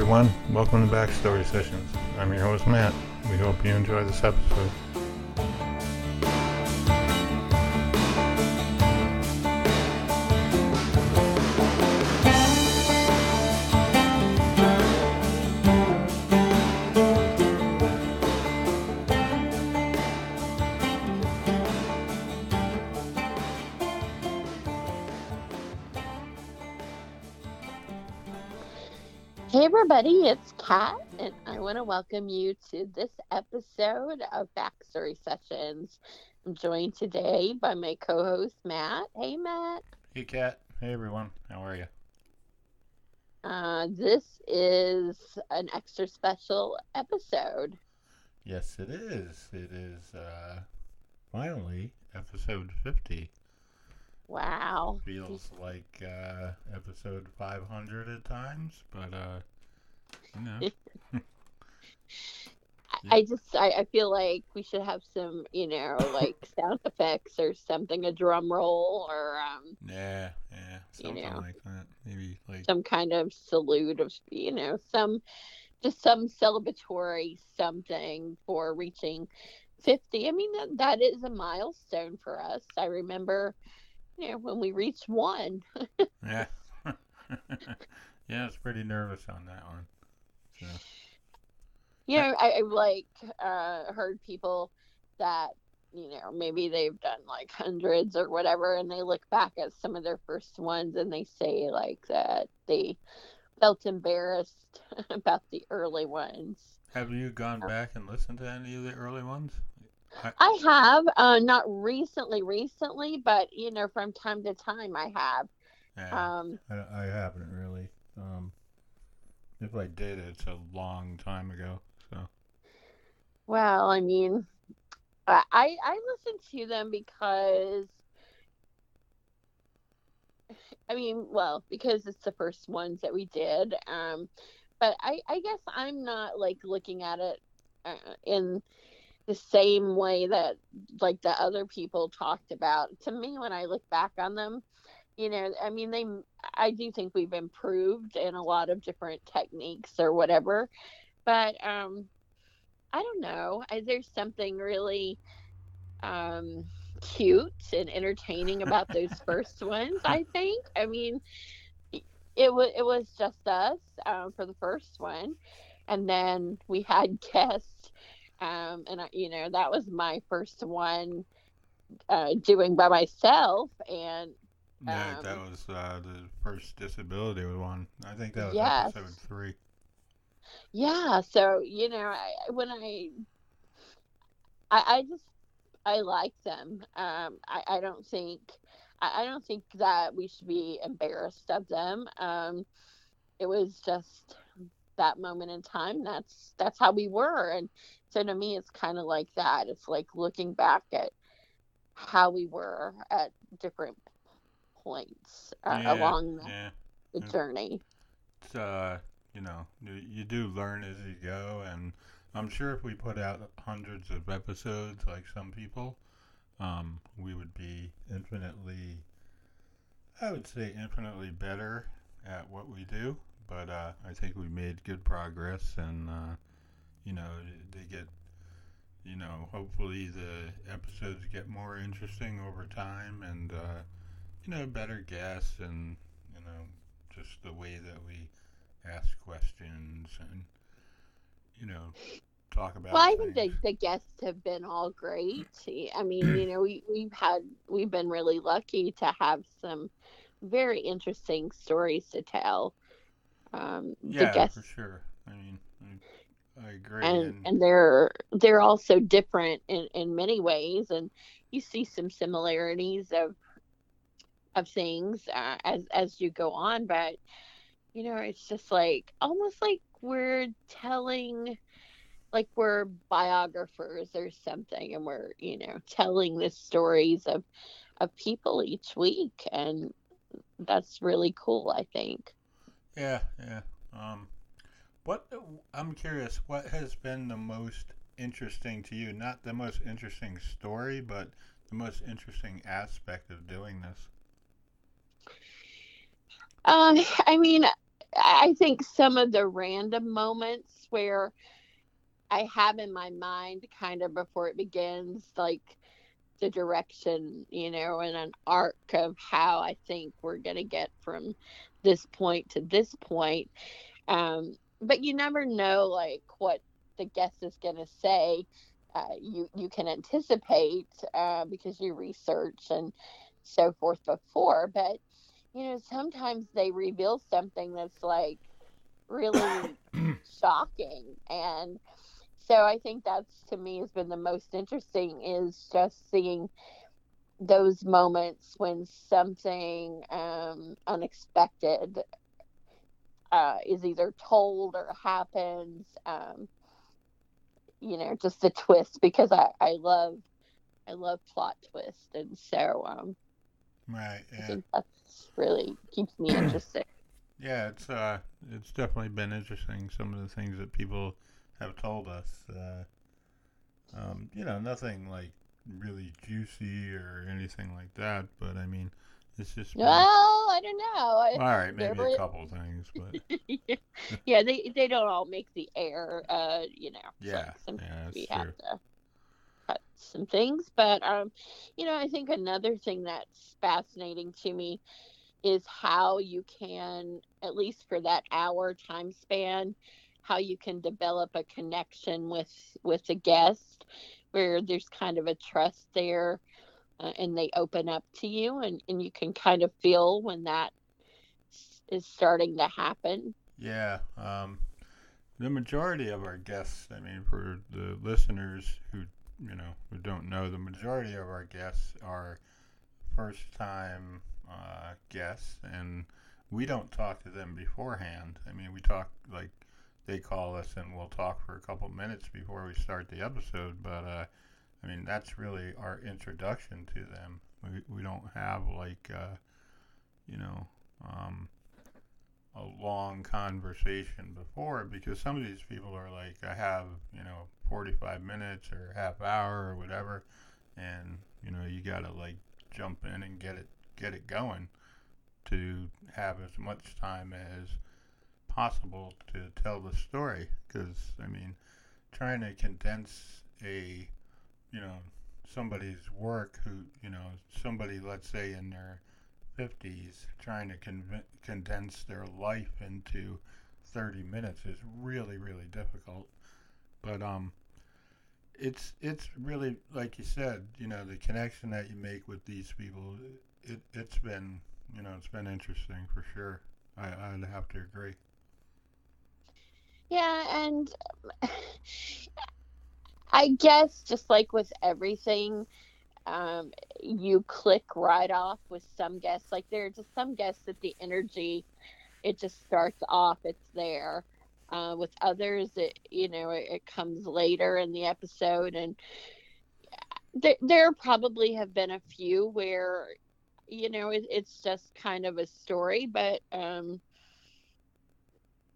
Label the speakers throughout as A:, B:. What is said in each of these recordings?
A: everyone. Welcome to Backstory Sessions. I'm your host, Matt. We hope you enjoy this episode.
B: Everybody, it's Kat, and I want to welcome you to this episode of Backstory Sessions. I'm joined today by my co-host Matt. Hey Matt.
A: Hey, Kat. Hey, everyone. How are you?
B: Uh, this is an extra special episode.
A: Yes, it is. It is uh, finally episode 50.
B: Wow.
A: Feels like uh, episode 500 at times, but uh, you know.
B: I- I just I, I feel like we should have some, you know, like sound effects or something, a drum roll or um,
A: Yeah, yeah, something
B: know.
A: like that. Maybe like
B: some kind of salute of you know some just some celebratory something for reaching 50 i mean that, that is a milestone for us i remember you know when we reached one
A: yeah, yeah. It's pretty nervous on that one. So,
B: you know i, I like uh heard people that you know maybe they've done like hundreds or whatever and they look back at some of their first ones and they say like that they felt embarrassed about the early ones
A: have you gone back and listened to any of the early ones?
B: I have, uh, not recently, recently, but you know, from time to time, I have.
A: Yeah.
B: Um,
A: I, I haven't really. Um, if I did, it's a long time ago. So
B: well, I mean, I I listen to them because, I mean, well, because it's the first ones that we did. Um, but I I guess I'm not like looking at it uh, in the same way that like the other people talked about. To me, when I look back on them, you know, I mean, they, I do think we've improved in a lot of different techniques or whatever, but um, I don't know. I, there's something really um cute and entertaining about those first ones. I think. I mean, it was it was just us um, for the first one, and then we had guests um, and I, you know that was my first one uh, doing by myself, and
A: yeah, that
B: Um,
A: was uh, the first disability one. I think that was
B: Yes.
A: episode three.
B: yeah, so you know I, when I, I, I just I like them. Um, I, I don't think I, I don't think that we should be embarrassed of them. Um, it was just that moment in time. That's that's how we were, and so to me, it's kind of like that. It's like looking back at how we were at different points uh,
A: yeah,
B: along the,
A: yeah.
B: the journey.
A: It's, uh, you know, you, you do learn as you go, and I'm sure if we put out hundreds of episodes like some people, um, we would be infinitely, I would say, infinitely better at what we do. But uh, I think we made good progress, and uh, you know, they get, you know, hopefully the episodes get more interesting over time, and uh, you know, better guests, and you know, just the way that we ask questions and you know talk about.
B: Well, I think the, the guests have been all great. I mean, you know, we, we've had, we've been really lucky to have some very interesting stories to tell. Um, the
A: yeah,
B: guests
A: for sure. I mean, I, I agree.
B: and and they're they're also different in in many ways and you see some similarities of of things uh, as as you go on but you know it's just like almost like we're telling like we're biographers or something and we're you know telling the stories of of people each week and that's really cool i think
A: yeah, yeah. Um, what I'm curious, what has been the most interesting to you? Not the most interesting story, but the most interesting aspect of doing this.
B: Um, I mean, I think some of the random moments where I have in my mind kind of before it begins, like the direction, you know, and an arc of how I think we're going to get from this point to this point. Um, but you never know, like, what the guest is going to say. Uh, you you can anticipate uh, because you research and so forth before, but you know sometimes they reveal something that's like really shocking and so I think that's to me has been the most interesting is just seeing those moments when something um, unexpected uh, is either told or happens. Um, you know, just a twist because I, I love I love plot twist and so um,
A: right. Yeah.
B: I think that's really keeps me interested.
A: Yeah, it's uh, it's definitely been interesting. Some of the things that people have told us. Uh, um, you know, nothing like really juicy or anything like that, but I mean, it's just.
B: Been... Well, I don't know.
A: All right, maybe a couple things,
B: but. yeah, they they don't all make the air. Uh, you know.
A: Yeah. So yeah, we
B: true.
A: have
B: to cut some things, but um, you know, I think another thing that's fascinating to me is how you can, at least for that hour time span, how you can develop a connection with with the guest where there's kind of a trust there uh, and they open up to you and, and you can kind of feel when that is starting to happen.
A: Yeah um, the majority of our guests i mean for the listeners who you know who don't know the majority of our guests are first time uh, guests and we don't talk to them beforehand i mean we talk like they call us and we'll talk for a couple minutes before we start the episode. But uh, I mean, that's really our introduction to them. We, we don't have like, uh, you know, um, a long conversation before because some of these people are like, I have, you know, 45 minutes or half hour or whatever. And, you know, you got to like jump in and get it, get it going to have as much time as possible to tell the story because I mean, trying to condense a, you know, somebody's work who, you know, somebody let's say in their 50s trying to conv- condense their life into 30 minutes is really really difficult. But um it's it's really like you said, you know, the connection that you make with these people it it's been, you know, it's been interesting for sure. I I'd have to agree.
B: Yeah, and I guess just like with everything, um, you click right off with some guests. Like there are just some guests that the energy, it just starts off. It's there. Uh, with others, it you know it, it, comes later in the episode, and there there probably have been a few where you know it, it's just kind of a story, but um,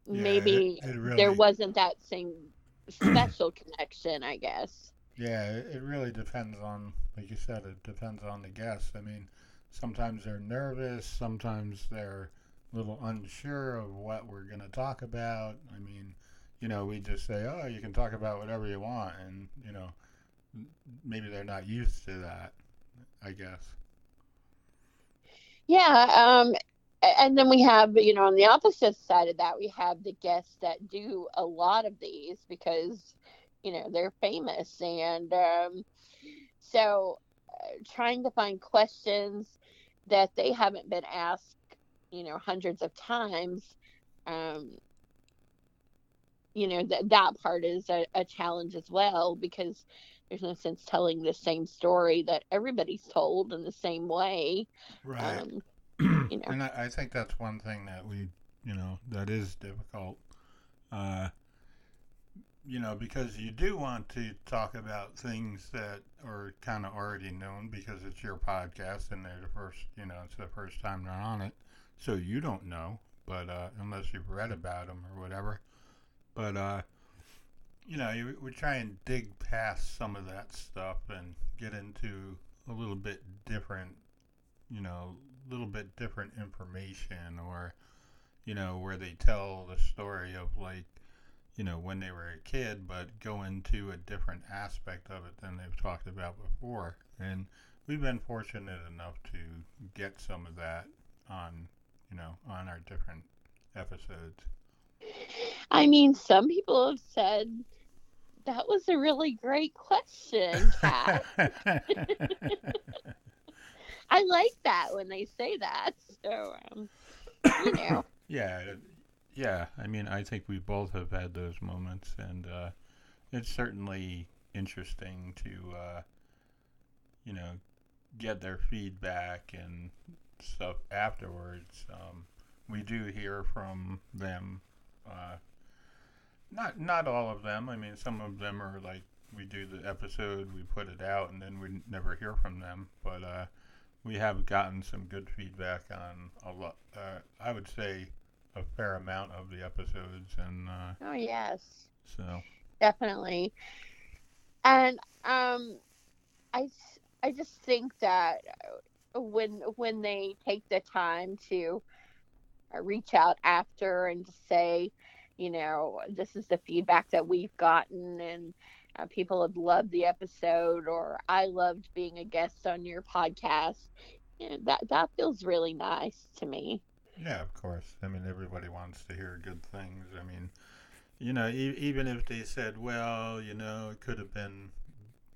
B: yeah, maybe it, really, there wasn't that same special connection, I guess.
A: Yeah, it really depends on, like you said, it depends on the guest. I mean, sometimes they're nervous, sometimes they're little unsure of what we're going to talk about. I mean, you know, we just say, oh, you can talk about whatever you want, and, you know, maybe they're not used to that, I guess.
B: Yeah, um, and then we have you know on the opposite side of that we have the guests that do a lot of these because you know they're famous and um, so uh, trying to find questions that they haven't been asked you know hundreds of times um, you know that that part is a, a challenge as well because there's no sense telling the same story that everybody's told in the same way
A: right um, you know. And I, I, think that's one thing that we, you know, that is difficult. Uh, you know, because you do want to talk about things that are kind of already known because it's your podcast and they're the first, you know, it's the first time they're on it. So you don't know, but uh, unless you've read about them or whatever. But, uh, you know, you, we try and dig past some of that stuff and get into a little bit different, you know, a little bit different information or you know, where they tell the story of like, you know, when they were a kid, but go into a different aspect of it than they've talked about before. And we've been fortunate enough to get some of that on, you know, on our different episodes.
B: I mean, some people have said that was a really great question, Kat. I like that when they say that. So, um, you know.
A: Yeah, yeah. I mean, I think we both have had those moments, and uh, it's certainly interesting to, uh, you know, get their feedback and stuff afterwards. Um, we do hear from them. Uh, not not all of them. I mean, some of them are like we do the episode, we put it out, and then we never hear from them. But uh, we have gotten some good feedback on a lot. Uh, I would say a fair amount of the episodes, and uh,
B: oh yes,
A: so
B: definitely. And um, I I just think that when when they take the time to uh, reach out after and say, you know, this is the feedback that we've gotten, and uh, people have loved the episode, or I loved being a guest on your podcast. That that feels really nice to me.
A: Yeah, of course. I mean, everybody wants to hear good things. I mean, you know, e- even if they said, well, you know, it could have been,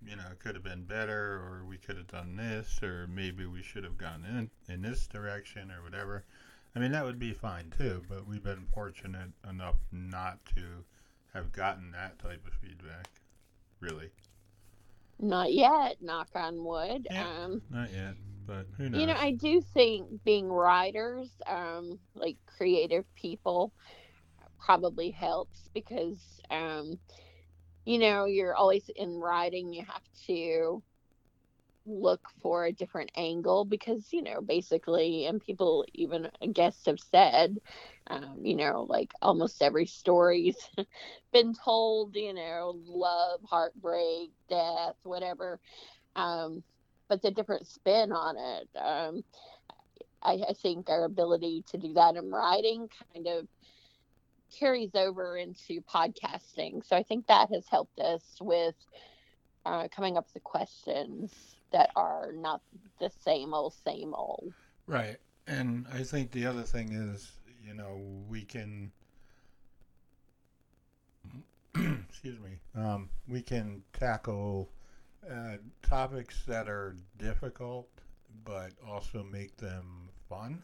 A: you know, it could have been better, or we could have done this, or maybe we should have gone in in this direction, or whatever. I mean, that would be fine too. But we've been fortunate enough not to have gotten that type of feedback, really.
B: Not yet, knock on wood.
A: Yeah,
B: Um,
A: not yet, but who knows?
B: you know, I do think being writers, um, like creative people, probably helps because, um, you know, you're always in writing. You have to look for a different angle because, you know, basically, and people, even guests have said, um, you know, like almost every story's been told, you know, love, heartbreak, death, whatever. Um, but the different spin on it. Um, I, I think our ability to do that in writing kind of carries over into podcasting. So I think that has helped us with uh, coming up with questions that are not the same old, same old.
A: Right. And I think the other thing is, you know, we can, excuse me, um, we can tackle uh, topics that are difficult, but also make them fun.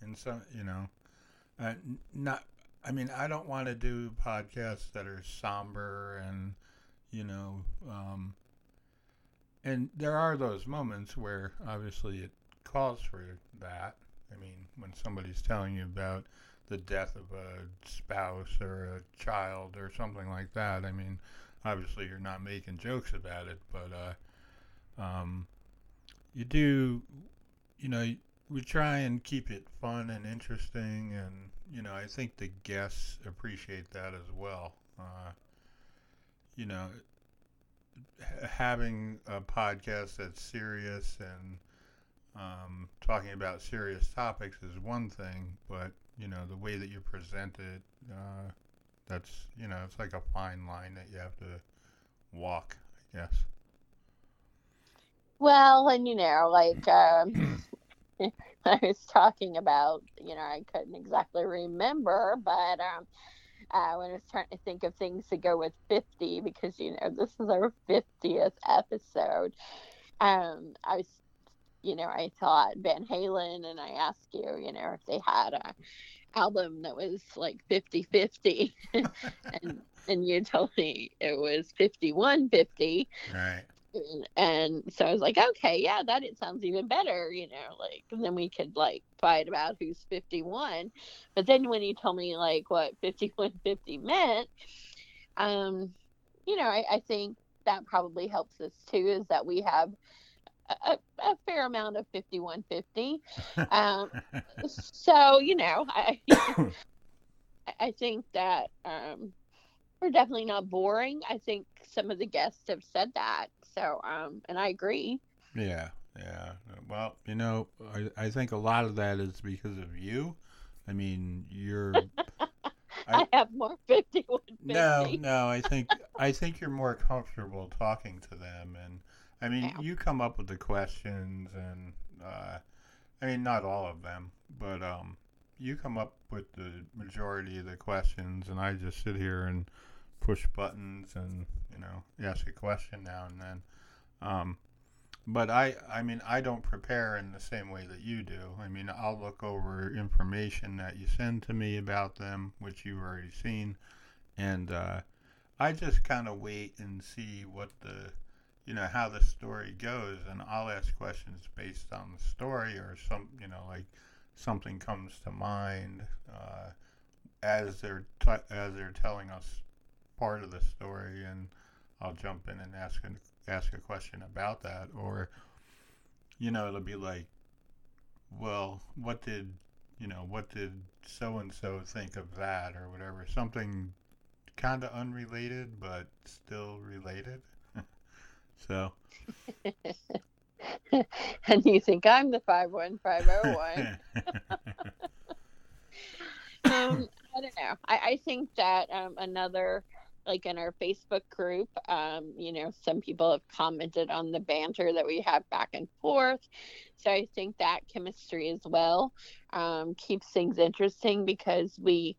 A: And so, you know, uh, not, I mean, I don't want to do podcasts that are somber and, you know, um, and there are those moments where obviously it calls for that. I mean, when somebody's telling you about the death of a spouse or a child or something like that, I mean, obviously you're not making jokes about it, but uh, um, you do, you know, we try and keep it fun and interesting, and you know, I think the guests appreciate that as well. Uh, you know, having a podcast that's serious and um, talking about serious topics is one thing, but you know the way that you present it, uh, that's you know it's like a fine line that you have to walk, I guess.
B: Well, and you know, like um, I was talking about, you know, I couldn't exactly remember, but um, uh, when I was trying to think of things to go with 50, because, you know, this is our 50th episode, um, I was, you know, I thought Van Halen, and I asked you, you know, if they had a album that was like 50 50 and and you told me it was 51 50
A: Right.
B: And, and so I was like, okay, yeah, that it sounds even better, you know, like and then we could like fight about who's 51. But then when you told me like what 5150 meant, um, you know, I, I think that probably helps us too, is that we have a, a fair amount of 5150. Um, so you know, I I think that um, we're definitely not boring. I think some of the guests have said that. So, um, and I agree.
A: Yeah, yeah. Well, you know, I, I think a lot of that is because of you. I mean, you're.
B: I, I have more 51
A: No, no. I think I think you're more comfortable talking to them, and I mean,
B: Yeah.
A: you come up with the questions, and uh, I mean, not all of them, but um, you come up with the majority of the questions, and I just sit here and push buttons and you know ask a question now and then. Um, but I, I mean, I don't prepare in the same way that you do. I mean, I'll look over information that you send to me about them, which you've already seen, and uh, I just kind of wait and see what the, you know, how the story goes, and I'll ask questions based on the story or some, you know, like something comes to mind uh, as they're t- as they're telling us part of the story, and I'll jump in and ask an ask a question about that or you know it'll be like well what did you know what did so and so think of that or whatever something kind of unrelated but still related so
B: and you think I'm the 51501. um, I don't know. I, I think that um, another, like in our Facebook group, um, you know, some people have commented on the banter that we have back and forth. So I think that chemistry as well um, keeps things interesting because we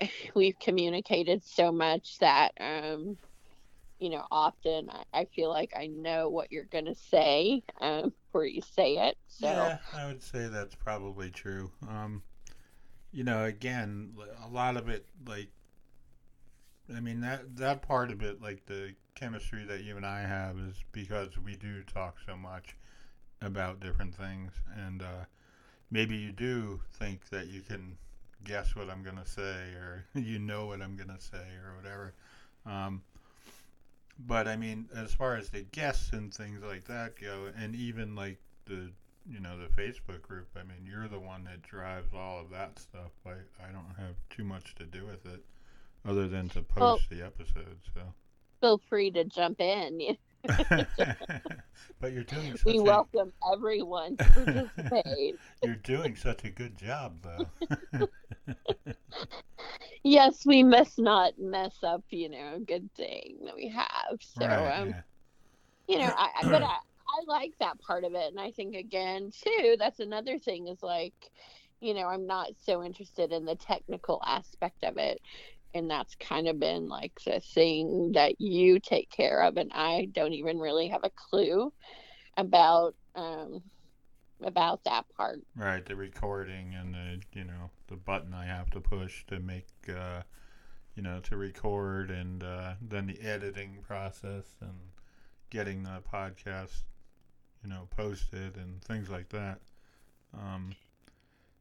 B: we've communicated so much that um, you know often I, I feel like I know what you're gonna say um, before you say it. So
A: yeah i would say that's probably true um you know again a lot of it like i mean that that part of it like the chemistry that you and i have is because we do talk so much about different things and uh maybe you do think that you can guess what i'm to say or you know what i'm to say or whatever um but i mean as far as the guests and things like that go and even like the you know the Facebook group. I mean, you're the one that drives all of that stuff. I I don't have too much to do with it, other than to post
B: Well-
A: the episodes. So,
B: feel free to jump in.
A: But you're doing such
B: we
A: a,
B: welcome everyone to participate.
A: you're doing such a good job though.
B: yes, we must not mess up, you know, a good thing that we have. So,
A: right,
B: um,
A: yeah.
B: you know, I but I, I like that part of it, and I think again too, that's another thing is like, you know, I'm not so interested in the technical aspect of it, and that's kind of been like the thing that you take care of, and I don't even really have a clue about um about that part.
A: Right, the recording and the you know the button I have to push to make uh, you know to record and uh, then the editing process and getting the podcast you know posted and things like that. Um,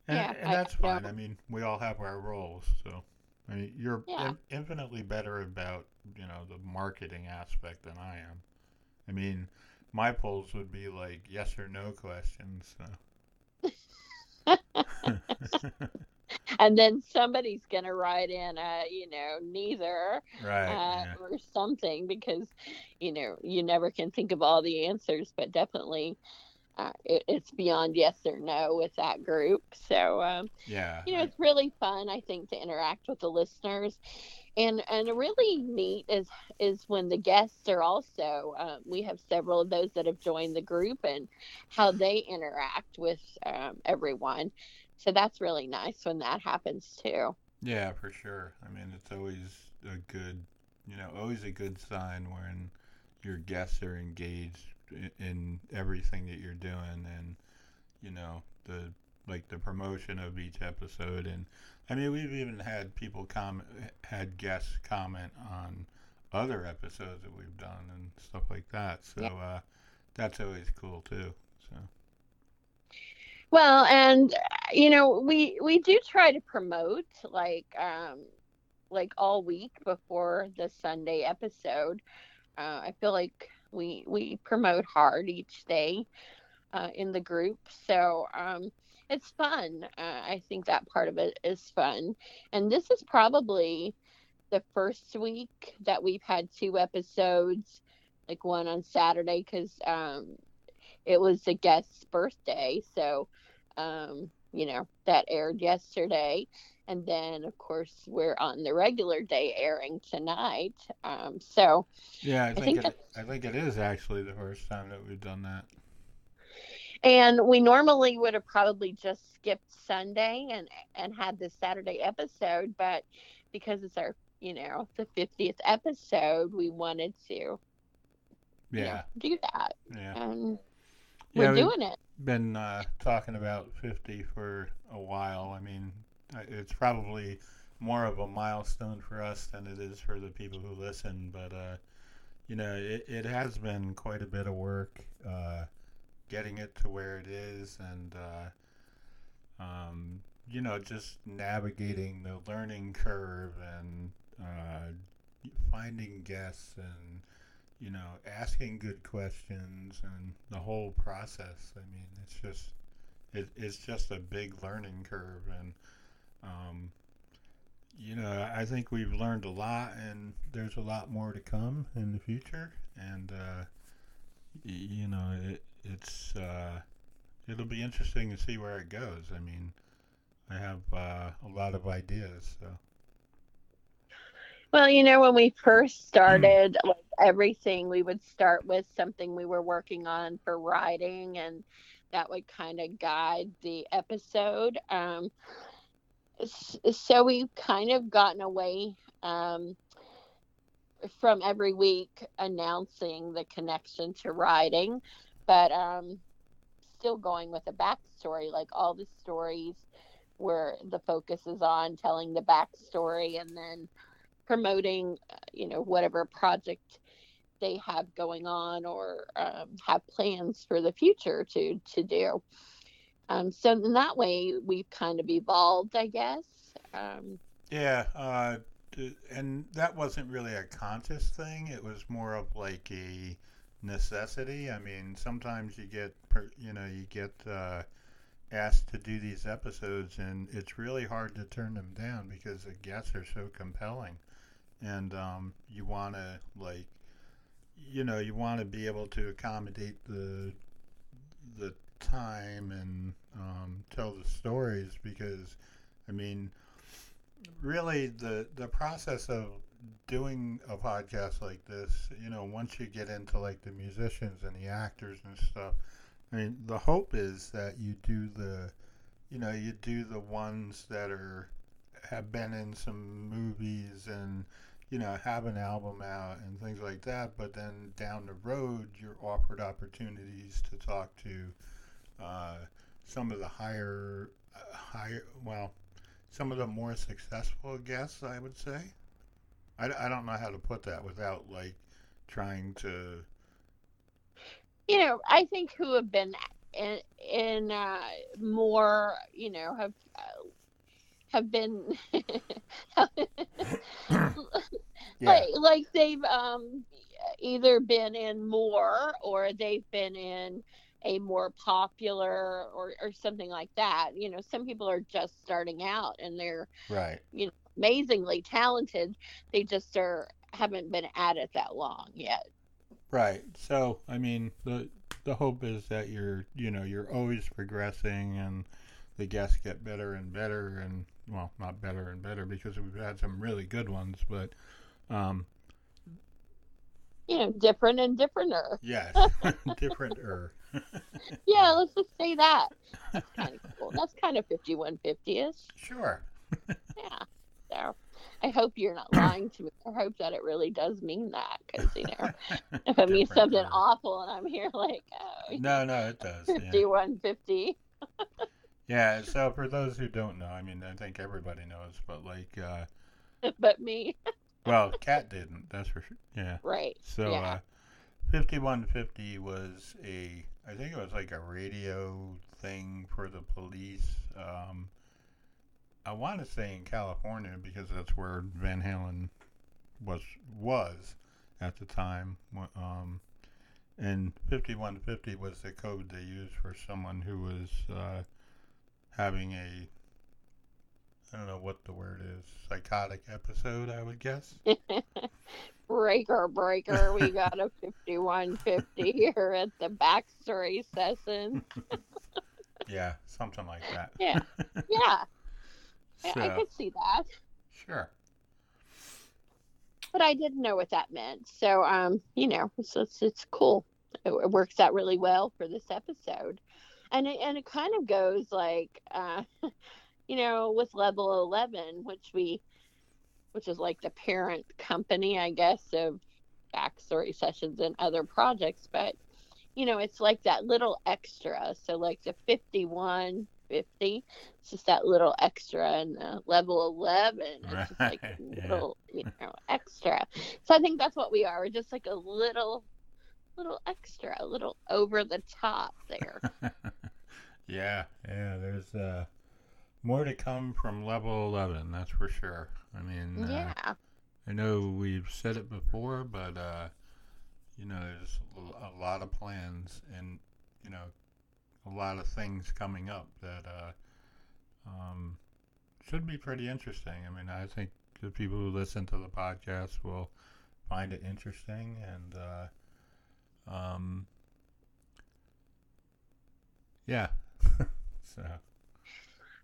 A: and,
B: Yeah,
A: and that's
B: I
A: fine. I mean, we all have our roles, so I mean, you're
B: Yeah.
A: in- infinitely better about you know the marketing aspect than I am. I mean, my polls would be like yes or no questions. So.
B: And then somebody's gonna write in, a you know, neither.
A: right.
B: uh,
A: yeah.
B: or something because you know you never can think of all the answers but definitely uh, it, it's beyond yes or no with that group so um,
A: Yeah.
B: you know it's really fun i think to interact with the listeners and and really neat is is when the guests are also um, we have several of those that have joined the group and how they interact with um, everyone so that's really nice when that happens too
A: yeah, for sure. I mean, it's always a good, you know, always a good sign when your guests are engaged in, in everything that you're doing, and you know the like the promotion of each episode. And I mean, we've even had people comment, had guests comment on other episodes that we've done and stuff like that. So
B: Yeah.
A: uh, that's always cool too. So
B: Well, and you know, we we do try to promote like um like all week before the Sunday episode. Uh, I feel like we we promote hard each day uh, in the group, so um, it's fun. Uh, I think that part of it is fun, and this is probably the first week that we've had two episodes, like one on Saturday because um, it was the guest's birthday, so um, you know, that aired yesterday. And then, of course, we're on the regular day airing tonight. Um, so,
A: Yeah, I
B: I
A: think,
B: think
A: it, I think it is actually the first time that we've done that.
B: and we normally would have probably just skipped Sunday and and had this Saturday episode, but because it's our, you know, the 50th episode, we wanted to you know,
A: Yeah,
B: do that.
A: yeah.
B: And
A: Yeah,
B: we're
A: we-
B: doing it.
A: been uh, talking about 50 for a while. I mean, it's probably more of a milestone for us than it is for the people who listen, but, uh, you know, it, it has been quite a bit of work uh, getting it to where it is and, uh, um, you know, just navigating the learning curve and uh, finding guests and you know, asking good questions and the whole process. I mean, it's just it, it's just a big learning curve, and um, you know, I think we've learned a lot, and there's a lot more to come in the future, and uh, y- you know, it, it's uh, it'll be interesting to see where it goes. I mean, I have uh, a lot of ideas, so.
B: Well, you know, when we first started, like everything, we would start with something we were working on for writing, and that would kind of guide the episode. Um, so we've kind of gotten away um, from every week announcing the connection to writing, but um, still going with a backstory, like all the stories where the focus is on telling the backstory and then promoting, uh, you know, whatever project they have going on or um, have plans for the future to to do. Um, so in that way, we've kind of evolved, I guess. Um,
A: Yeah, uh, and that wasn't really a conscious thing. It was more of like a necessity. I mean, sometimes you get, you know, you get uh, asked to do these episodes, and it's really hard to turn them down because the guests are so compelling, and um, you want to like, you know, you want to be able to accommodate the the time and um, tell the stories because, I mean really the the process of doing a podcast like this you know once you get into like the musicians and the actors and stuff i mean the hope is that you do the you know you do the ones that are have been in some movies and you know have an album out and things like that but then down the road you're offered opportunities to talk to uh, some of the higher uh, higher well some of the more successful guests, I would say. I, I don't know how to put that without like trying to.
B: you know, I think who have been in, in uh, more, you know, have uh, have been like like they've um either been in more or they've been in a more popular or or something like that. You know, some people are just starting out and they're
A: right.
B: You know, amazingly talented. They just are haven't been at it that long yet.
A: Right. So, I mean, the the hope is that you're, you know, you're always progressing and the guests get better and better and well, not better and better because we've had some really good ones, but um
B: You know, different and differenter.
A: yes, different er.
B: Yeah, let's just say that. That's kind of cool. That's kind of 5150ish.
A: Sure.
B: Yeah. So I hope you're not lying to me. I hope that it really does mean that because, you know, if it means something awful and I'm here like, oh,
A: No, no, it does. Yeah.
B: 5150.
A: Yeah, so for those who don't know, I mean, I think everybody knows, but like, uh,
B: but me,
A: well, Kat didn't, that's for sure. Yeah.
B: right.
A: So,
B: Yeah.
A: uh, 5150 was a, I think it was like a radio thing for the police. Um, I want to say in California because that's where Van Halen was was at the time. Um, and 5150 was the code they used for someone who was uh, having a, I don't know what the word is, psychotic episode, I would guess.
B: breaker, breaker. We got a 5150 here at the backstory session.
A: Yeah, something like that.
B: Yeah. Yeah. I, I could see that.
A: sure.
B: but I didn't know what that meant. So, um, you know, it's it's, it's cool. It, it works out really well for this episode, and it, and it kind of goes like, uh, you know, with Level Eleven, which we, which is like the parent company, I guess, of backstory sessions and other projects, but you know, it's like that little extra. So, like the fifty-one 50 it's just that little extra and the level 11 it's just like a
A: Right, yeah.
B: little you know extra so i think that's what we are we're just like a little little extra a little over the top there
A: yeah, yeah. There's uh, more to come from level eleven. That's for sure. I mean, uh,
B: yeah
A: I know we've said it before, but uh, you know, there's a a lot of plans and you know, a lot of things coming up that uh, um, should be pretty interesting. I mean, I think the people who listen to the podcast will find it interesting and. Uh, um, yeah. so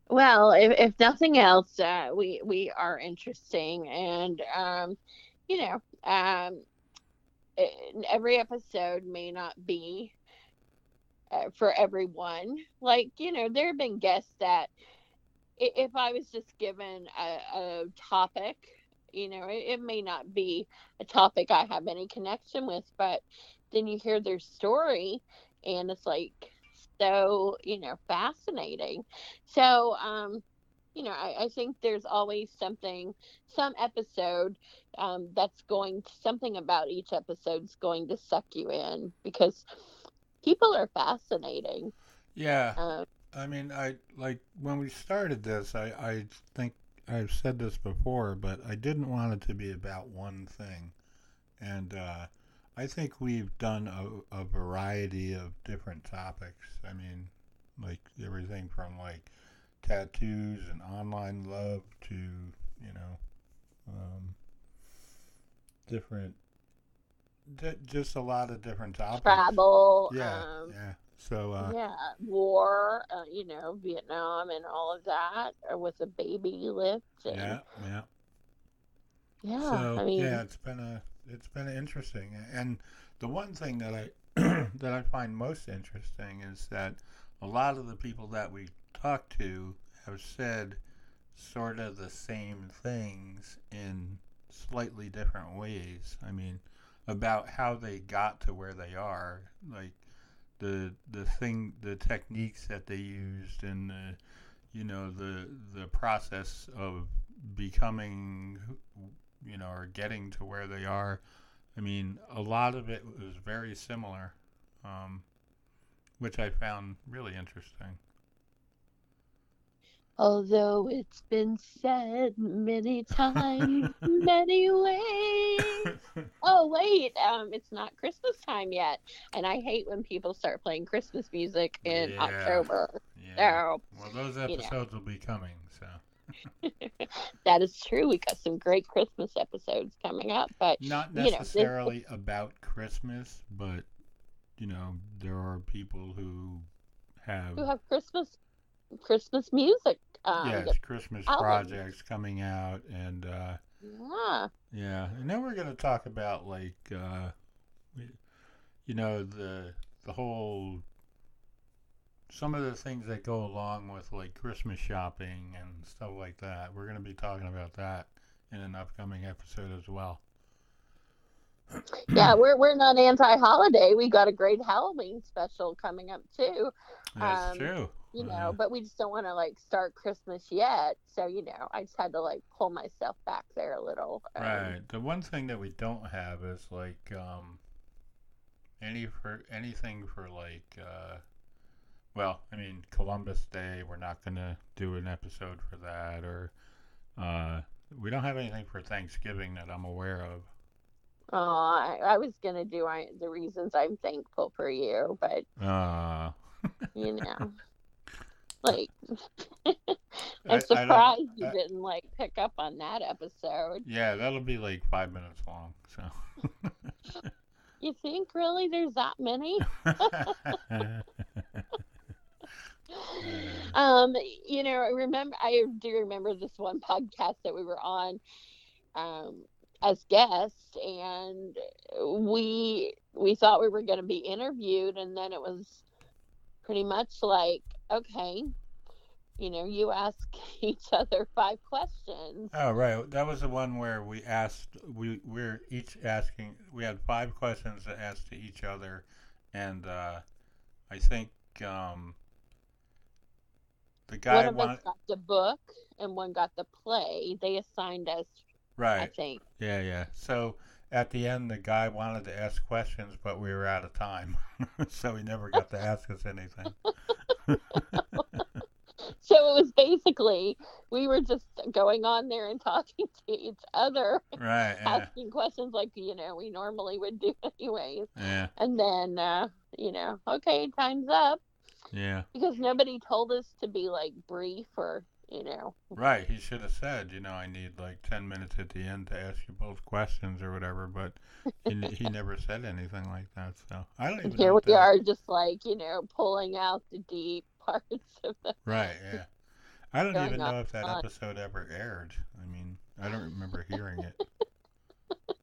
B: well if, if nothing else uh, we we are interesting and um you know um every episode may not be uh, for everyone. Like you know there have been guests that if i was just given a, a topic you know it, it may not be a topic i have any connection with but then you hear their story and it's like so you know fascinating. So um you know i, I think there's always something some episode um, that's going to, something about each episode's going to suck you in because people are fascinating.
A: Yeah,
B: um,
A: I mean, I like when we started this. I I think I've said this before, but I didn't want it to be about one thing, and uh, I think we've done a, a variety of different topics. I mean, like everything from like tattoos and online love to you know um, different. di- Just a lot of different topics.
B: travel
A: Yeah,
B: um,
A: yeah. So, uh,
B: yeah war uh, you know vietnam and all of that uh, with a baby lift and,
A: yeah, yeah.
B: yeah
A: so
B: i mean
A: yeah, it's been a it's been interesting, and the one thing that I that I find most interesting is that a lot of the people that we talk to have said sort of the same things in slightly different ways. I mean, about how they got to where they are, like the the thing, the techniques that they used, and the you know the the process of becoming you know, are getting to where they are. I mean, a lot of it was very similar, um, which I found really interesting.
B: Although it's been said many times, many ways. Oh wait, um, it's not Christmas time yet, and I hate when people start playing Christmas music in
A: Yeah.
B: October.
A: yeah.
B: So
A: Well, those
B: you know.
A: episodes will be coming,
B: that is true. We got some great Christmas episodes coming up, but
A: not
B: You know, this-
A: necessarily about Christmas, but you know, there are people who have
B: who have Christmas Christmas music. Um,
A: yes, Christmas
B: albums.
A: projects coming out, and uh,
B: yeah,
A: Yeah, and then we're gonna talk about like, uh, you know, the the whole some of the things that go along with like Christmas shopping and stuff like that. We're gonna be talking about that in an upcoming episode as well.
B: yeah. We're we're not anti-holiday. We got a great Halloween special coming up too.
A: That's
B: Um,
A: true.
B: You
A: Uh,
B: know, but we just don't want to like start Christmas yet. So you know, I just had to like pull myself back there a little. um,
A: Right. The one thing that we don't have is like um, any for anything for like uh, well, I mean Columbus Day. We're not gonna do an episode for that, or uh, we don't have anything for Thanksgiving that I'm aware of.
B: Oh, I, I was gonna do I, the reasons I'm thankful for you, but
A: Uh,
B: you know, like
A: I-
B: I'm
A: I
B: surprised you didn't like pick up on that episode.
A: yeah, that'll be like five minutes long. So.
B: You think really there's that many? Um, you know, I remember I do remember this one podcast that we were on um as guests and we we thought we were going to be interviewed and then it was pretty much like okay you know you ask each other five questions
A: Oh, right. That was the one where we asked, we we're each asking, we had five questions to ask to each other, and uh, I think um, the guy
B: one of
A: wanted,
B: us got the book and one got the play they assigned us
A: Right.
B: i think
A: Yeah, yeah. So at the end, the guy wanted to ask questions, but we were out of time, so he never got to ask us anything.
B: so it was basically we were just going on there and talking to each other
A: Right. Yeah.
B: asking questions like you know we normally would do anyways
A: Yeah.
B: and then uh you know okay time's up
A: Yeah.
B: because nobody told us to be like brief or you know
A: Right. He should have said, you know, I need like 10 minutes at the end to ask you both questions or whatever, but he, he never said anything like that. So I don't even
B: here
A: know.
B: we
A: that-
B: are just like you know pulling out the deep parts of the
A: Right. Yeah. I don't even know if that
B: on.
A: episode ever aired. I mean, I don't remember hearing it.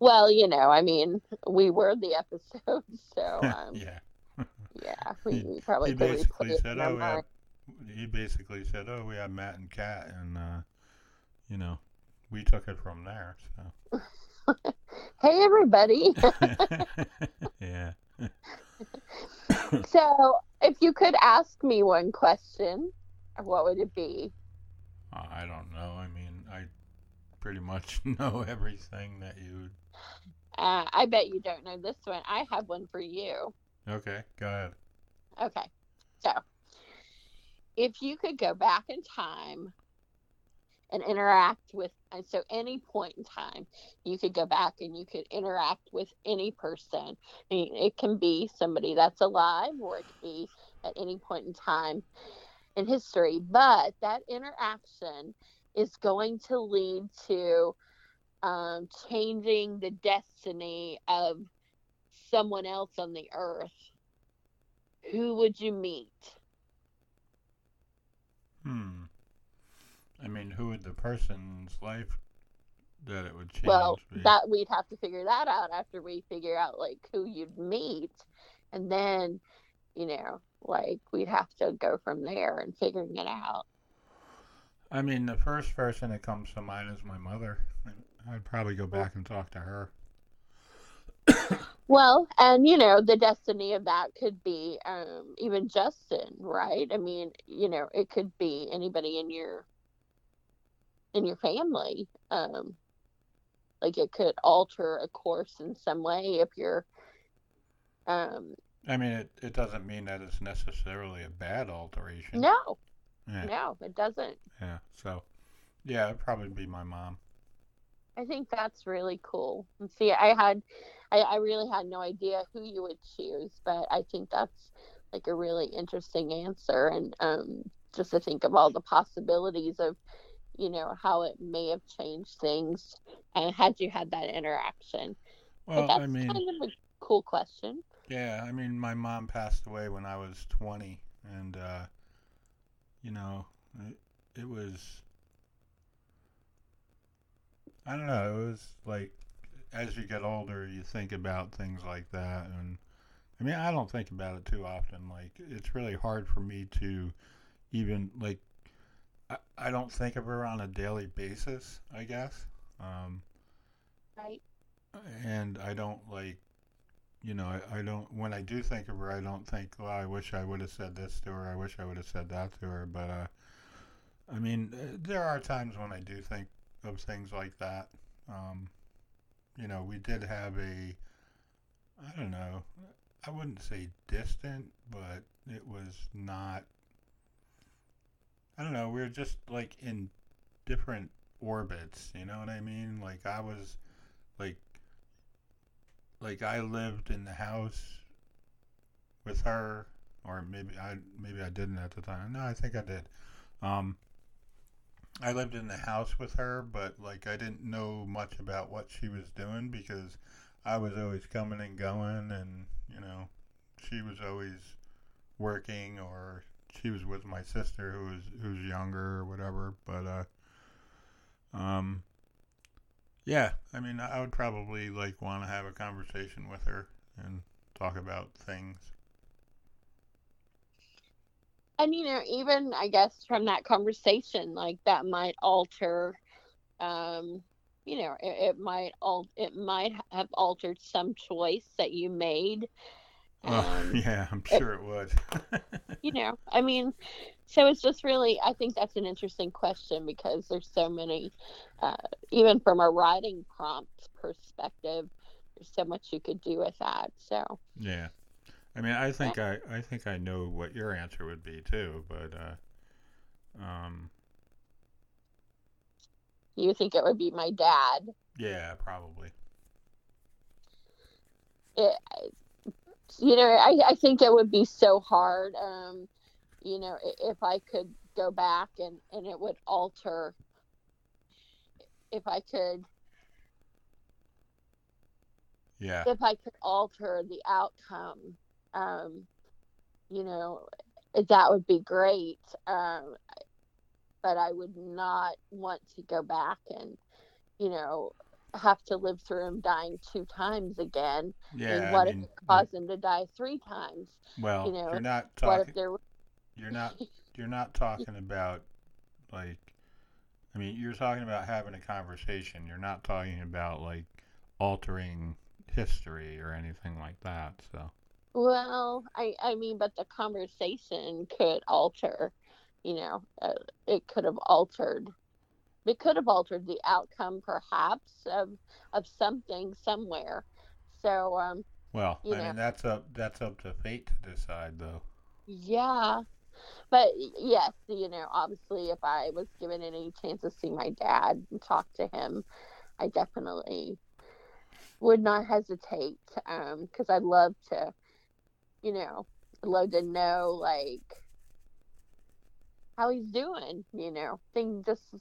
B: well you know i mean we were the episode so um
A: yeah.
B: Yeah we, probably
A: he basically said, "Oh, we have." He basically said, "Oh, we have Matt and Kat," and uh, you know, we took it from there. So.
B: hey everybody
A: yeah.
B: so if you could ask me one question what would it be
A: Uh, I don't know. I mean, I pretty much know everything that you.
B: uh, i bet you don't know this one i have one for you
A: Okay, go ahead.
B: Okay. So if you could go back in time and interact with and so any point in time you could go back and you could interact with any person. It can be somebody that's alive or it could be at any point in time in history but that interaction is going to lead to um, changing the destiny of someone else on the earth who would you meet
A: Hmm. I mean, who would the person's life that it would change
B: well
A: be?
B: that we'd have to figure that out after we figure out like who you'd meet and then you know like we'd have to go from there and figuring it out
A: I mean, the first person that comes to mind is my mother. I'd probably go back and talk to her.
B: Well and you know the destiny of that could be um even justin right i mean you know it could be anybody in your in your family um like it could alter a course in some way if you're um
A: I mean, it, it doesn't mean that it's necessarily a bad alteration.
B: no
A: Yeah.
B: no it doesn't
A: Yeah. So, yeah, it'd probably be my mom.
B: I think that's really cool. And see, I had, I, I really had no idea who you would choose, but I think that's like a really interesting answer. And um, just to think of all the possibilities of, you know, how it may have changed things and had you had that interaction. but
A: Well,
B: that's
A: I mean,
B: kind of a cool question.
A: yeah, I mean, my mom passed away when I was 20, and, uh, you know, it, it was, I don't know, it was like, as you get older, you think about things like that, and, I mean, I don't think about it too often. Like, it's really hard for me to even, like, I, I don't think of her on a daily basis, I guess. Um,
B: Right.
A: and I don't like, you know, I, I don't. When I do think of her, I don't think, well, I wish I would have said this to her. I wish I would have said that to her. But uh, I mean, uh, there are times when I do think of things like that. Um, you know, we did have a, I don't know, I wouldn't say distant, but it was not. I don't know. We were just like in different orbits. You know what I mean? Like I was like like I lived in the house with her or maybe I maybe I didn't at the time. No, I think I did. Um I lived in the house with her, but like I didn't know much about what she was doing because I was always coming and going and, you know, she was always working or she was with my sister who was who's younger or whatever. But uh, um, yeah, I mean, I would probably like want to have a conversation with her and talk about things.
B: And you know, even I guess from that conversation, like that might alter. Um, you know, it, it might al- it might have altered some choice that you made.
A: Oh,
B: Um,
A: yeah, I'm sure it would.
B: you know, I mean, so it's just really, I think that's an interesting question because there's so many, uh, even from a writing prompt perspective, there's so much you could do with that. So,
A: yeah. I mean, I think I, I think I know what your answer would be too, but uh, um,
B: you think it would be my dad?
A: yeah, probably.
B: It, you know, I, I think it would be so hard. Um, you know, if I could go back and, and it would alter, if I could
A: Yeah,
B: if I could alter the outcome, um, you know, that would be great. Um, but I would not want to go back and, you know, have to live through him dying two times again.
A: yeah.
B: and what
A: I
B: if it caused him to die three times?
A: well,
B: you know,
A: you're not talking. You're not. You're not talking about like. I mean, you're talking about having a conversation. You're not talking about like altering history or anything like that. So.
B: Well, I I mean, but the conversation could alter. You know, uh, it could have altered. It could have altered the outcome, perhaps, of of something somewhere. So, um,
A: Well, I
B: know.
A: mean that's up that's up to fate to decide, though.
B: yeah. But yes, you know, obviously, if I was given any chance to see my dad and talk to him, I definitely would not hesitate. Um, because I'd love to, you know, love to know like how he's doing. You know, thing just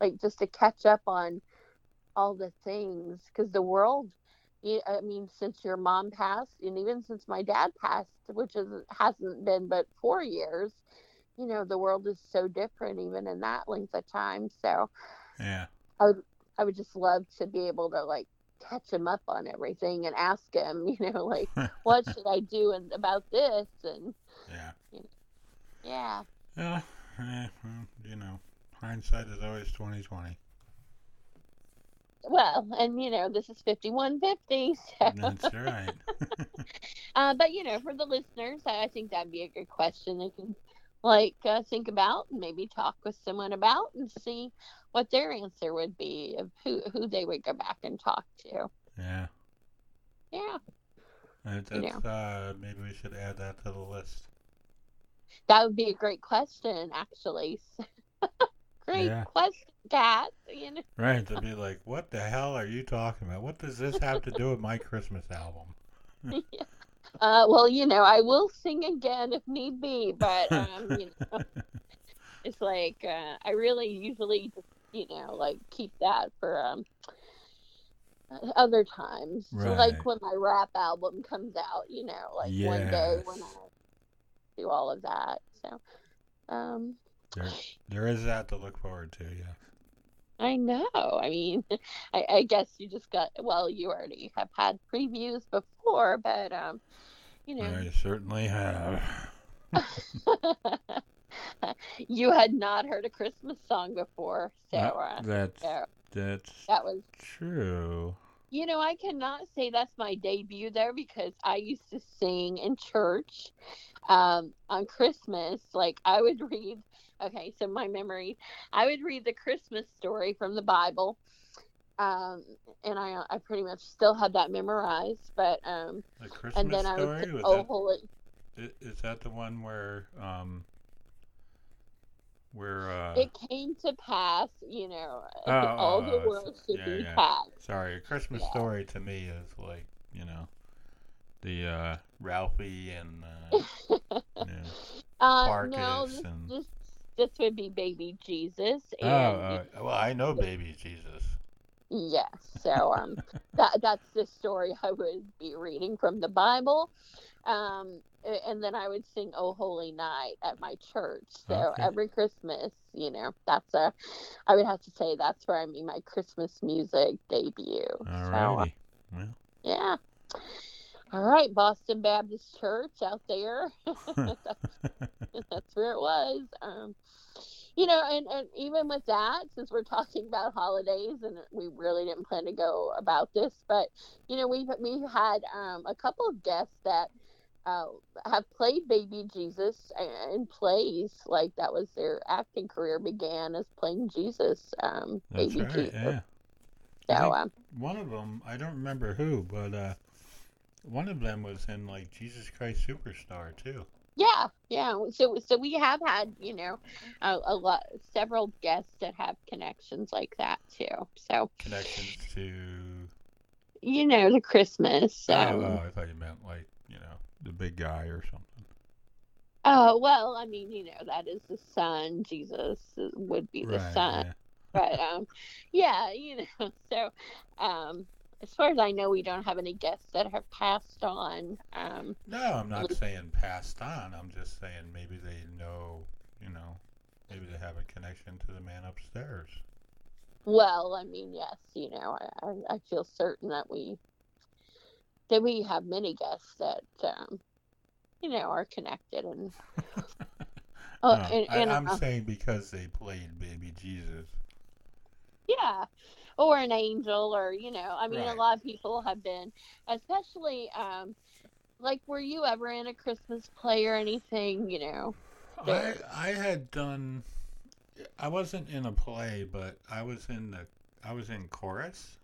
B: like just to catch up on all the things because the world. I mean, since your mom passed, and even since my dad passed, which is hasn't been but four years, you know, the world is so different even in that length of time. So
A: Yeah.
B: I would I would just love to be able to like catch him up on everything and ask him, you know, like what should I do and about this and
A: Yeah.
B: yeah.
A: Yeah. eh, well, you know, hindsight is always twenty twenty.
B: Well, and you know, this is fifty one fifty. So
A: That's right.
B: uh, but you know, for the listeners, I I think that'd be a good question they can like uh, think about and maybe talk with someone about and see what their answer would be of who who they would go back and talk to.
A: yeah.
B: Yeah. You
A: That's, uh, maybe we should add that to the list.
B: That would be a great question, actually. great
A: Yeah.
B: question, Kat. You know,
A: Right. To be like, what the hell are you talking about? What does this have to do with my Christmas album?
B: uh, well, you know, I will sing again if need be, but um, you know, it's like uh, I really usually just, you know, like keep that for um other times. So, like when my rap album comes out, you know, like one day when I do all of that. So, um,
A: There, there is that to look forward to. Yeah.
B: I know. I mean, I, I guess you just got well. You already have had previews before, but um, you know,
A: I certainly have.
B: you had not heard a Christmas song before,
A: Uh, that's
B: so
A: that's
B: that was.
A: true.
B: You know, I cannot say that's my debut there because I used to sing in church um, on Christmas. Like I would read. Okay, so my memory, I would read the Christmas story from the Bible, um, and I I pretty much still had that memorized. But um,
A: The Christmas
B: and then I would
A: story
B: oh
A: that
B: holy
A: is that the one where um where uh
B: it came to pass, you know,
A: Oh,
B: all
A: oh,
B: the
A: oh,
B: world should
A: yeah,
B: be
A: yeah. sorry, a Christmas
B: Yeah.
A: story to me is like you know the uh Ralphie and uh, you know,
B: Uh, no, this,
A: and-
B: this this would be baby Jesus,
A: oh, uh, well I know baby Jesus.
B: Yes. So um, that that's the story I would be reading from the Bible. Um, and then I would sing "Oh Holy Night" at my church. So
A: Okay.
B: every Christmas, you know, that's a. I would have to say that's where I made my Christmas music debut. So uh,
A: Alrighty. Well,
B: yeah. All right, Boston Baptist Church out there. that's where it was. Um, you know, and, and even with that, since we're talking about holidays, and we really didn't plan to go about this, but you know, we've we've had um, a couple of guests that uh, have played Baby Jesus in plays. Like that was their acting career began as playing Jesus, um,
A: that's
B: Baby
A: right.
B: Jesus.
A: Yeah.
B: So, um,
A: one of them, I don't remember who, but uh, one of them was in like Jesus Christ Superstar too.
B: Yeah, yeah. So, so we have had, you know, a, a lot, several guests that have connections like that too. So,
A: Connections to.
B: you know, the Christmas.
A: Oh,
B: Um,
A: oh, I thought you meant like you know the big guy or something.
B: oh, well, I mean, you know, that is the son. Jesus would be the
A: Right.
B: son.
A: Yeah.
B: But, um, yeah, you know, so, um, as far as I know, we don't have any guests that have passed on. Um,
A: No, I'm not saying passed on. I'm just saying maybe they know, you know, maybe they have a connection to the man upstairs.
B: well, I mean, yes, you know, I, I, feel certain that we that we have many guests that um, you know are connected and oh,
A: No,
B: and, and
A: I, I'm
B: uh,
A: saying because they played Baby Jesus.
B: yeah, or an angel, or you know, I mean,
A: Right.
B: a lot of people have been, especially um, like, were you ever in a Christmas play or anything? You know,
A: I. I had done. I wasn't in a play, but I was in the. I was in chorus,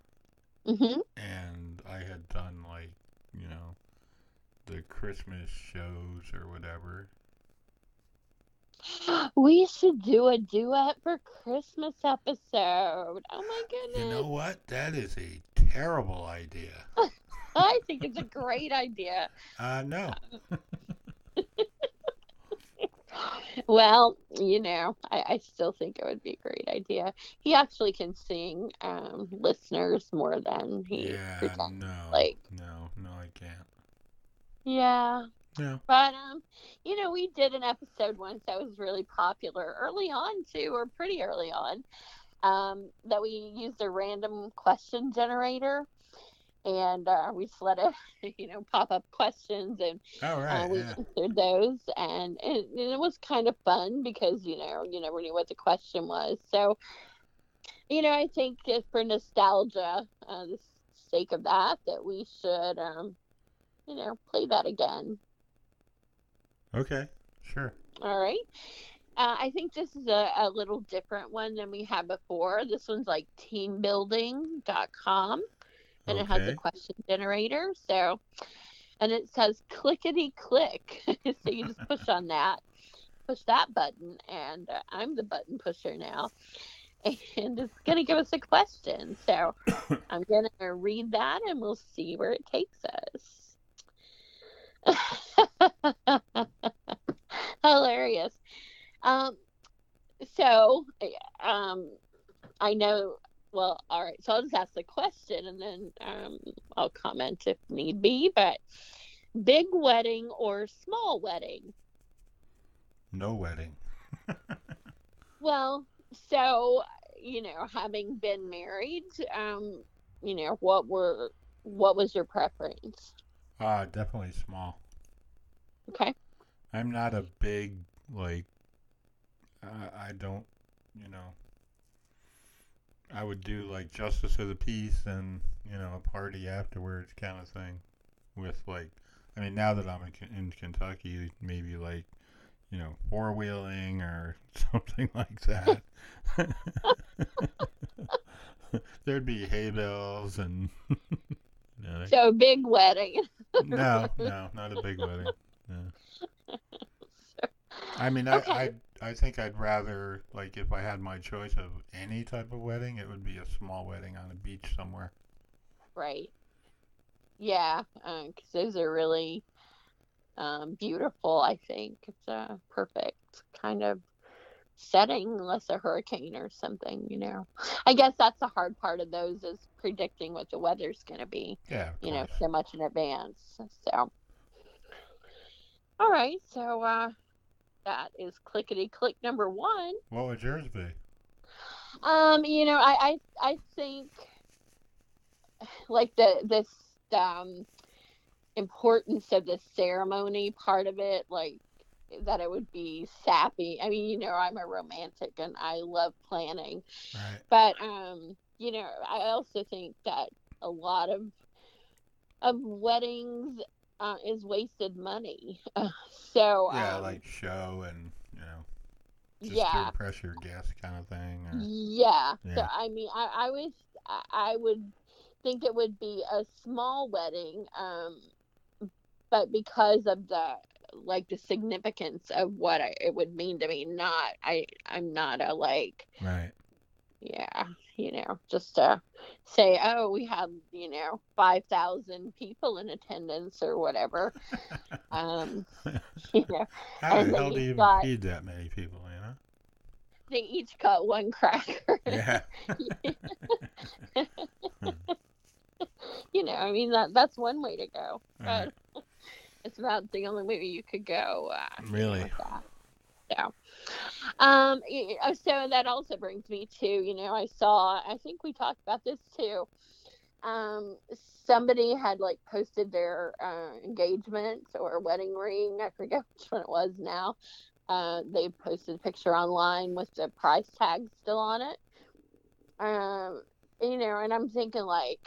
B: mm-hmm.
A: and I had done like, you know, the Christmas shows or whatever.
B: We should do a duet for Christmas episode. Oh my goodness!
A: You know what? That is a terrible idea.
B: I think it's a great idea.
A: Uh, no.
B: Well, you know, I, I still think it would be a great idea. He actually can sing um, listeners more than he
A: Yeah,
B: pretends.
A: no.
B: like-
A: No, no, I can't.
B: Yeah,
A: No.
B: but um, you know, we did an episode once that was really popular early on too, or pretty early on. Um, that we used a random question generator, and uh, we just let it, you know, pop up questions and
A: All
B: uh, we
A: yeah.
B: answered those, and it, and it was kind of fun because you know you never knew what the question was. So, you know, I think if for nostalgia, uh, the sake of that, that we should, um, you know, play that again.
A: Okay. Sure.
B: All right. Uh, I think this is a, a little different one than we had before. This one's like teambuilding.com and it has a question generator. So, and it says clickety click. so you just push on that, push that button, and uh, I'm the button pusher now. And it's going to give us a question. So I'm going to read that and we'll see where it takes us. Hilarious. Um, so, um, I know well, all right. So I'll just ask the question and then um, I'll comment if need be. But big wedding or small wedding?
A: No wedding.
B: Well, so you know, having been married, um, you know, what were what was your preference?
A: Ah, definitely small.
B: Okay.
A: I'm not a big like. Uh, I don't, you know. I would do like justice of the peace and you know a party afterwards kind of thing, with like, I mean now that I'm in, in Kentucky, maybe like, you know, four wheeling or something like that. There'd be hay bales and. you know,
B: So big wedding.
A: no, no, not a big wedding. No. I mean,
B: Okay.
A: I, I, I think I'd rather, like, if I had my choice of any type of wedding, it would be a small wedding on a beach somewhere.
B: Right. Yeah, because those are really um, beautiful. I think it's a perfect kind of setting unless a hurricane or something, you know. I guess that's the hard part of those is predicting what the weather's going to be,
A: Yeah.
B: you know, so much in advance. So, all right. So, uh, that is clickety click number one.
A: What would yours be?
B: Um, you know, I, I, I think like the, this, um, importance of the ceremony part of it, like that it would be sappy. I mean, you know, I'm a romantic and I love planning,
A: Right.
B: but um, you know, I also think that a lot of of weddings uh, is wasted money. So
A: Yeah,
B: um,
A: like show and you know, just
B: yeah,
A: impress your guests, kind of thing. Or,
B: yeah. So I mean, I, I was I, I would think it would be a small wedding, um, but because of the like the significance of what I, it would mean to me, not I I'm not a like
A: right.
B: Yeah you know just to say oh we had you know 5000 people in attendance or whatever um you know
A: How the hell do you
B: got-
A: feed that many people? You know.
B: they each got one cracker
A: Yeah.
B: you know i mean that that's one way to go
A: Right.
B: but it's about the only way you could go uh,
A: Really?
B: that. Um uh, so that also brings me to you know i saw i think we talked about this too. Um somebody had like posted their uh, engagement or wedding ring. I forget which one it was now. Uh, they posted a picture online with the price tag still on it. Um you know and i'm thinking like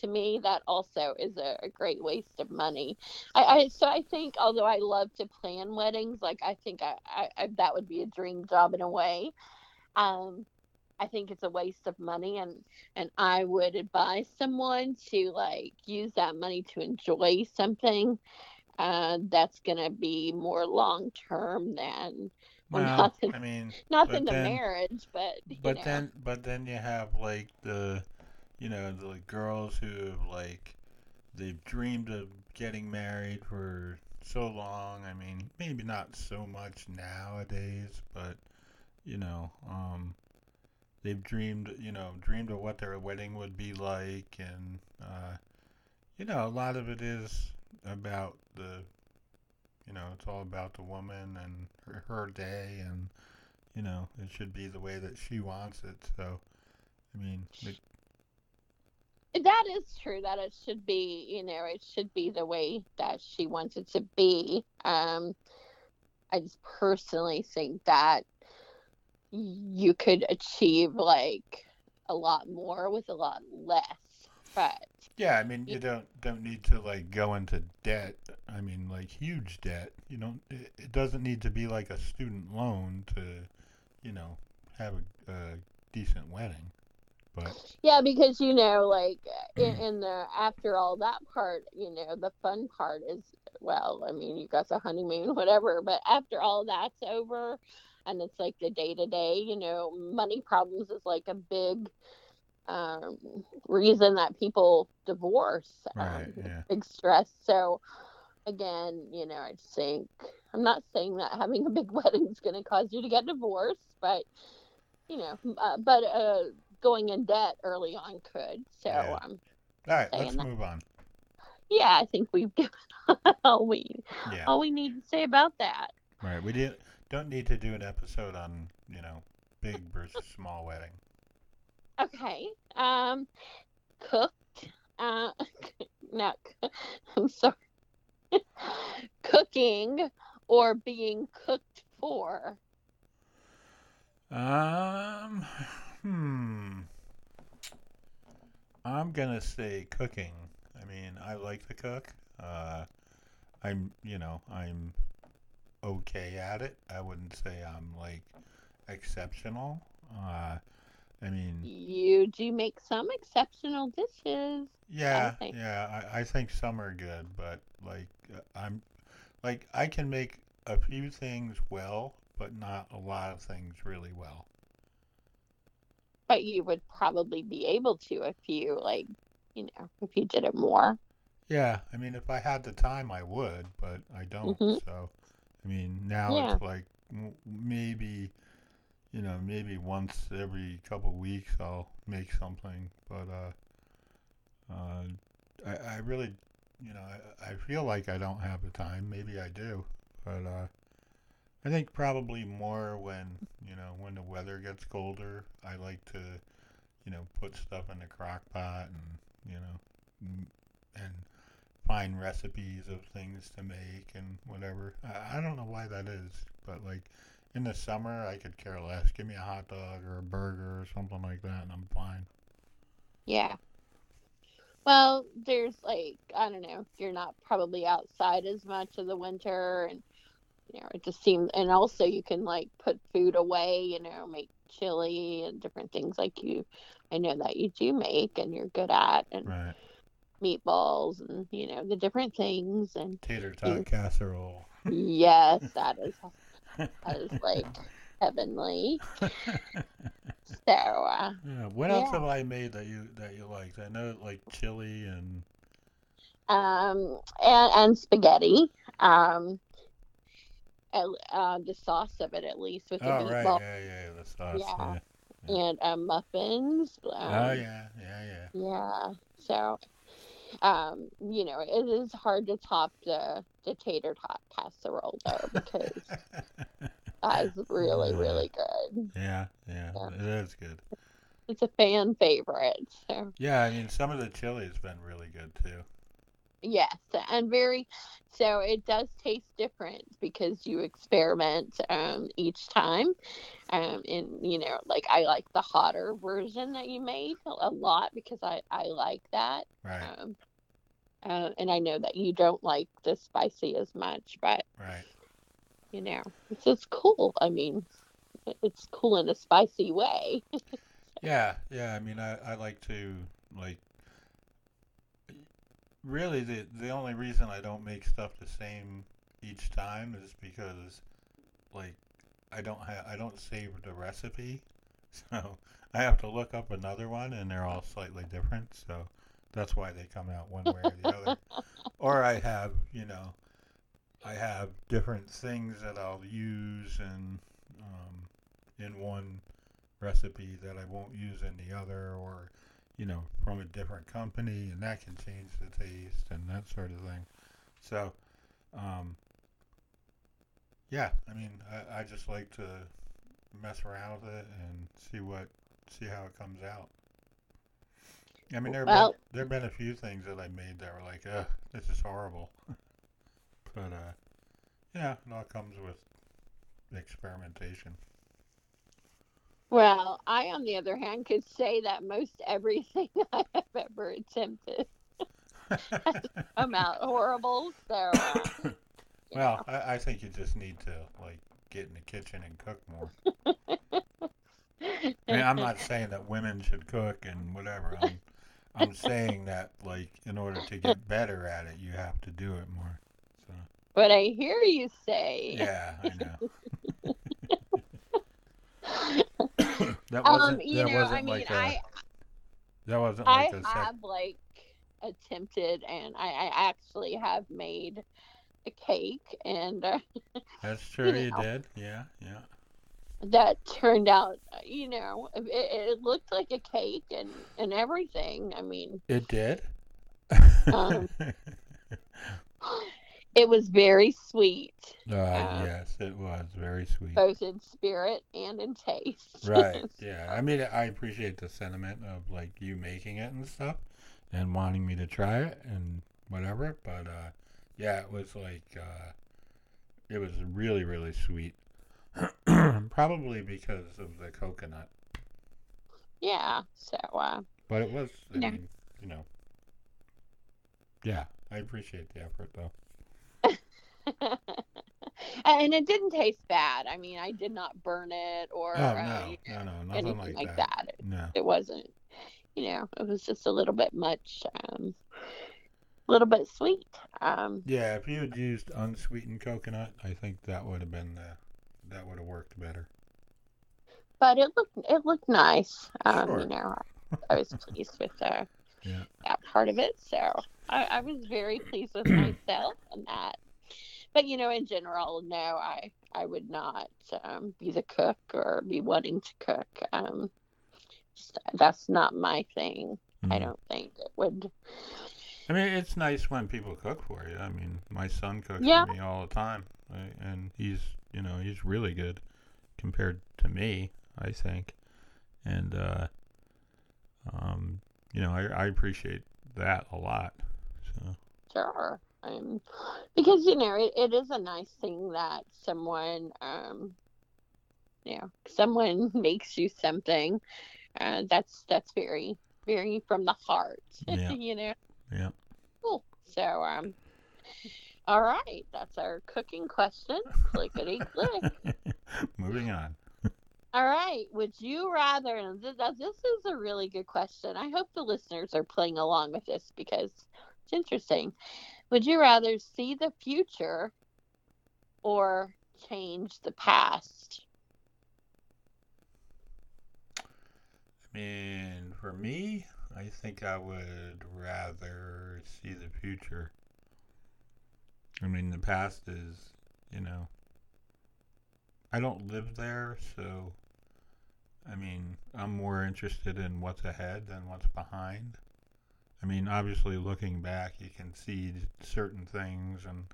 B: to me that also is a, a great waste of money I, I so i think although i love to plan weddings like i think I, I, that would be a dream job in a way um i think it's a waste of money and and i would advise someone to like use that money to enjoy something uh that's gonna be more long term than well,
A: Well,
B: nothing-
A: I mean,
B: nothing
A: But
B: to
A: then-
B: marriage but
A: but
B: know.
A: then, but then you have like the, you know, the girls who like, they've dreamed of getting married for so long. I mean, maybe not so much nowadays, but you know, um, they've dreamed, you know, dreamed of what their wedding would be like, and uh, you know, a lot of it is about the, you know, it's all about the woman and her, her day, and you know, it should be the way that she wants it. So, I mean, it,
B: that is true that it should be you know it should be the way that she wants it to be um i just personally think that you could achieve like a lot more with a lot less but
A: yeah, I mean,
B: Yeah.
A: you don't don't need to like go into debt. I mean, like huge debt. You don't. It, it doesn't need to be like a student loan to, you know, have a, a decent wedding. But
B: yeah because you know like in,
A: Mm.
B: in the after all that part you know the fun part is well i mean you got the honeymoon whatever but after all that's over and it's like the day to day you know money problems is like a big um, reason that people divorce um,
A: Right, yeah.
B: big stress so again you know i think i'm not saying that having a big wedding is going to cause you to get divorced but you know uh, but uh, going in debt early on could so
A: Yeah.
B: um,
A: all right, let's
B: that.
A: move on.
B: yeah i think we've given all we
A: Yeah,
B: all we need to say about that
A: right. We did, don't need to do an episode on you know big versus small wedding.
B: Okay. Um, cooked. Uh, not. I'm sorry. Cooking or being cooked for.
A: Um, hmm. I'm gonna say cooking. I mean, I like to cook. Uh, I'm, you know, I'm okay at it. I wouldn't say I'm like exceptional. Uh, I mean,
B: You do make some exceptional dishes.
A: yeah,
B: think.
A: yeah. I, I think some are good, but like, I'm, like, I can make a few things well, but not a lot of things really well.
B: But you would probably be able to if you like, you know, if you did it more.
A: Yeah, I mean, if I had the time, I would, but I don't.
B: Mhm.
A: So, I mean, now
B: Yeah.
A: it's like maybe you know, maybe once every couple weeks I'll make something, but uh, uh, I, I really, you know, I, I feel like I don't have the time. Maybe I do, but uh, I think probably more when you know when the weather gets colder. I like to, you know, put stuff in the crock pot and you know, and find recipes of things to make and whatever. I, I don't know why that is, but like in the summer, I could care less. Give me a hot dog or a burger or something like that, and I'm fine.
B: Yeah. Well, there's like I don't know, you're not probably outside as much of the winter and you know, it just seems and also you can like put food away, you know, make chili and different things like you I know that you do make and you're good at and
A: Right.
B: meatballs and you know, the different things and
A: Tater tot casserole.
B: yes, that is that is like heavenly. So uh
A: yeah. What else have I made that you that you liked? I know like chili and
B: um, and, and spaghetti. Um, uh, the sauce of it, at least with the
A: oh right, yeah, yeah, the sauce.
B: Yeah.
A: Yeah.
B: and uh, muffins. Um,
A: Oh yeah, yeah, yeah.
B: yeah. So, um, you know, it is hard to top the the tater tot casserole though because that's really
A: Yeah.
B: really good.
A: yeah, yeah,
B: Yeah.
A: it is good.
B: It's a fan favorite. So
A: Yeah, I mean some of the chili's been really good too.
B: Yes, and very so it does taste different because you experiment um, each time. Um, and you know, like I like the hotter version that you made a lot because I I like that.
A: Right,
B: Um, uh, and I know that you don't like the spicy as much, but
A: right.
B: you know, it's just cool. I mean, it's cool in a spicy way.
A: Yeah, yeah. I mean, I, I like to like. Really, the the only reason I don't make stuff the same each time is because, like, I don't have I don't save the recipe, so I have to look up another one, and they're all slightly different. So that's why they come out one way or the other. Or I have, you know, I have different things that I'll use and um, in one recipe that I won't use in the other, or you know, from a different company, and that can change the taste and that sort of thing. So, um, yeah, I mean, I, I just like to mess around with it and see what, see how it comes out. I mean, there have
B: Well-
A: been, there have been a few things that I made that were like, ugh, this is horrible. but, uh, yeah, it all comes with experimentation.
B: Well, I, on the other hand, could say that most everything I have ever attempted come out horrible. So, uh,
A: Well, I, I think you just need to like get in the kitchen and cook more. I mean, I'm not saying that women should cook and whatever. I'm, I'm saying that like in order to get better at it, you have to do it more. So
B: But I hear you say.
A: yeah, I know. that
B: Um,
A: wasn't.
B: you
A: that
B: know,
A: wasn't
B: I mean,
A: like a.
B: I
A: that wasn't
B: I
A: like. Sec-
B: have like attempted, and I, I actually have made a cake, and uh,
A: that's true. You
B: know.
A: did. Yeah, yeah.
B: that turned out, you know, it, it looked like a cake and and everything. I mean,
A: It did.
B: Um, it was very sweet,
A: uh,
B: uh,
A: yes, it was very sweet.
B: both in spirit and in taste.
A: Right. Yeah. I mean, I appreciate the sentiment of like you making it and stuff, and wanting me to try it and whatever. But uh, yeah, it was like uh, it was really really sweet. Probably because of the coconut,
B: yeah. So, uh,
A: but it was. I
B: Yeah.
A: mean, you know. Yeah, I appreciate the effort though.
B: And it didn't taste bad. I mean, I did not burn it or
A: Oh
B: uh,
A: no,
B: you
A: no,
B: know,
A: no, nothing
B: anything
A: like,
B: like
A: that.
B: that. It,
A: No.
B: it wasn't, you know, it was just a little bit much, um, a little bit sweet. Um,
A: Yeah, if you had used unsweetened coconut, I think that would have been uh, that would have worked better.
B: but it looked it looked nice. Um,
A: Sure.
B: you know, I was pleased with uh,
A: Yeah.
B: that part of it. So I, I was very pleased with myself and that. But you know, in general, no, I I would not um, be the cook or be wanting to cook. Um, just, that's not my thing. I
A: Mhm.
B: don't think it would.
A: I mean, it's nice when people cook for you. I mean, my son cooks
B: Yeah.
A: for me all the time, right? and he's, you know, he's really good compared to me, I think. And, uh, um, you know, I, I appreciate that a lot. So,
B: Sure. Um, because you know it, it is a nice thing that someone um, you know someone makes you something uh, that's that's very very from the heart.
A: Yeah.
B: you know.
A: yeah.
B: Cool. So um. All right, that's our cooking question. Clickety click.
A: Moving on.
B: All right. Would you rather? And this, this is a really good question. I hope the listeners are playing along with this because it's interesting. Would you rather see the future or change the past?
A: I mean, for me, I think I would rather see the future. I mean, the past is, you know, I don't live there, so I mean, I'm more interested in what's ahead than what's behind. I mean, obviously, looking back, you can see certain things, and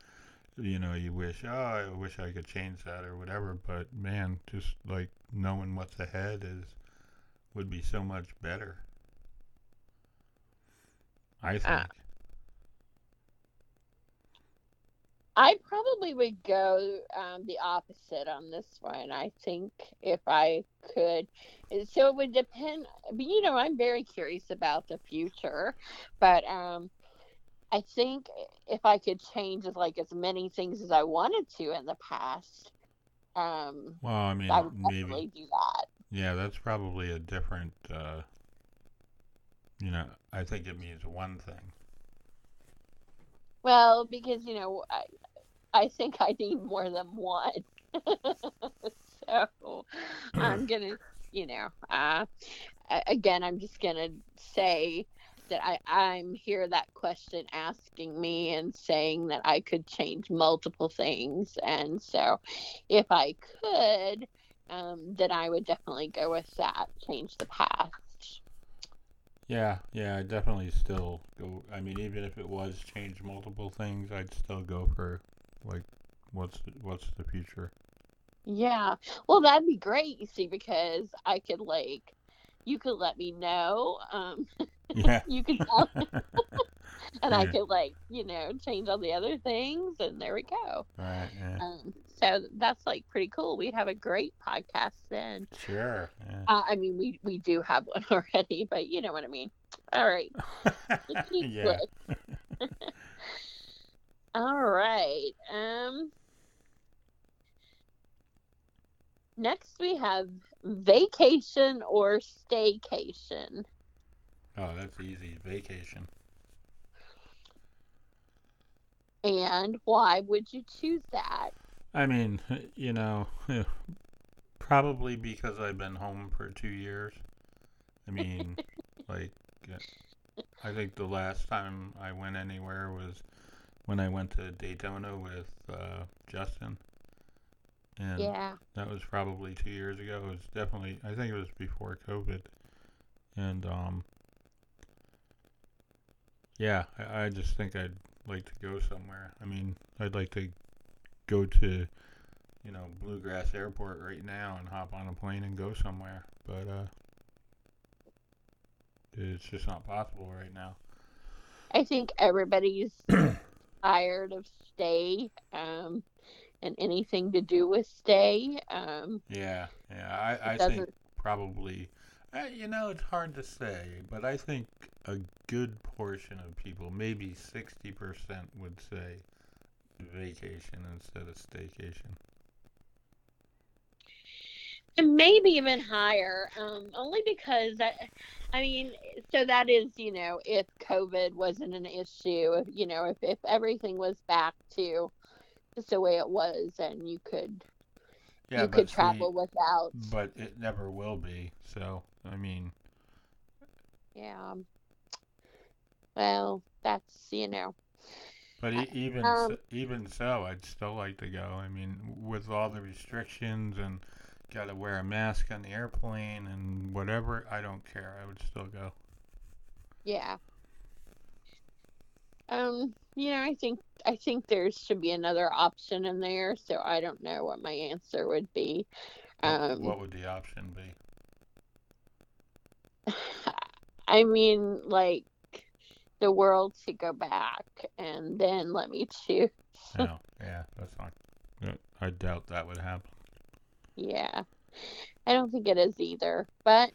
A: you know, you wish, oh, I wish I could change that or whatever. But man, just like knowing what's ahead is would be so much better. I think.
B: Ah. I probably would go um, the opposite on this one. I think if I could, so it would depend. But you know, I'm very curious about the future, but um, I think if I could change like as many things as I wanted to in the past, um,
A: well, I mean,
B: I would
A: maybe.
B: do that.
A: Yeah, that's probably a different. Uh, you know, I think it means one thing.
B: Well, because you know, I I think I need more than one. so I'm gonna, you know, uh, again, I'm just gonna say that I I'm here that question asking me and saying that I could change multiple things, and so if I could, um, then I would definitely go with that. Change the past.
A: Yeah, yeah, I definitely still go. I mean, even if it was change multiple things, I'd still go for like, what's the, what's the future?
B: Yeah. Well, that'd be great, you see, because I could like you could let me know. Um
A: Yeah.
B: you could and I could like, you know, change all the other things and there we go.
A: right. Yeah.
B: Um so that's like pretty cool. We'd have a great podcast then.
A: Sure. Yeah.
B: Uh, I mean we we do have one already, but you know what I mean. All right.
A: yeah.
B: all right. Um Next we have vacation or staycation.
A: Oh, that's easy. Vacation.
B: And why would you choose that?
A: I mean, you know, probably because I've been home for two years. I mean, like, I think the last time I went anywhere was when I went to Daytona with uh, Justin. And
B: Yeah.
A: that was probably two years ago. It was definitely, I think it was before COVID. And, um, yeah, I, I just think I'd like to go somewhere. I mean, I'd like to go to, you know, Bluegrass Airport right now and hop on a plane and go somewhere. But, uh, it's just not possible right now.
B: I think everybody's tired of stay um, and anything to do with stay. Um,
A: Yeah, yeah, I, I think probably, uh, you know, it's hard to say, but I think a good portion of people, maybe 60%, would say vacation instead of staycation.
B: And maybe even higher, um, only because that, I mean, so that is, you know, if COVID wasn't an issue, if, you know, if, if everything was back to just the way it was and you could,
A: Yeah,
B: you could
A: see,
B: travel without,
A: but it never will be. So, I mean,
B: yeah. Well, that's, you know,
A: But e- even
B: Um,
A: so, even so, I'd still like to go. I mean, with all the restrictions and got to wear a mask on the airplane and whatever, I don't care. I would still go.
B: Yeah. Um, you know, I think I think there should be another option in there, so I don't know what my answer would be. Um,
A: what would the option be?
B: I mean, like the world to go back and then let me choose.
A: No, yeah, that's fine. I doubt that would happen.
B: Yeah. I don't think it is either. But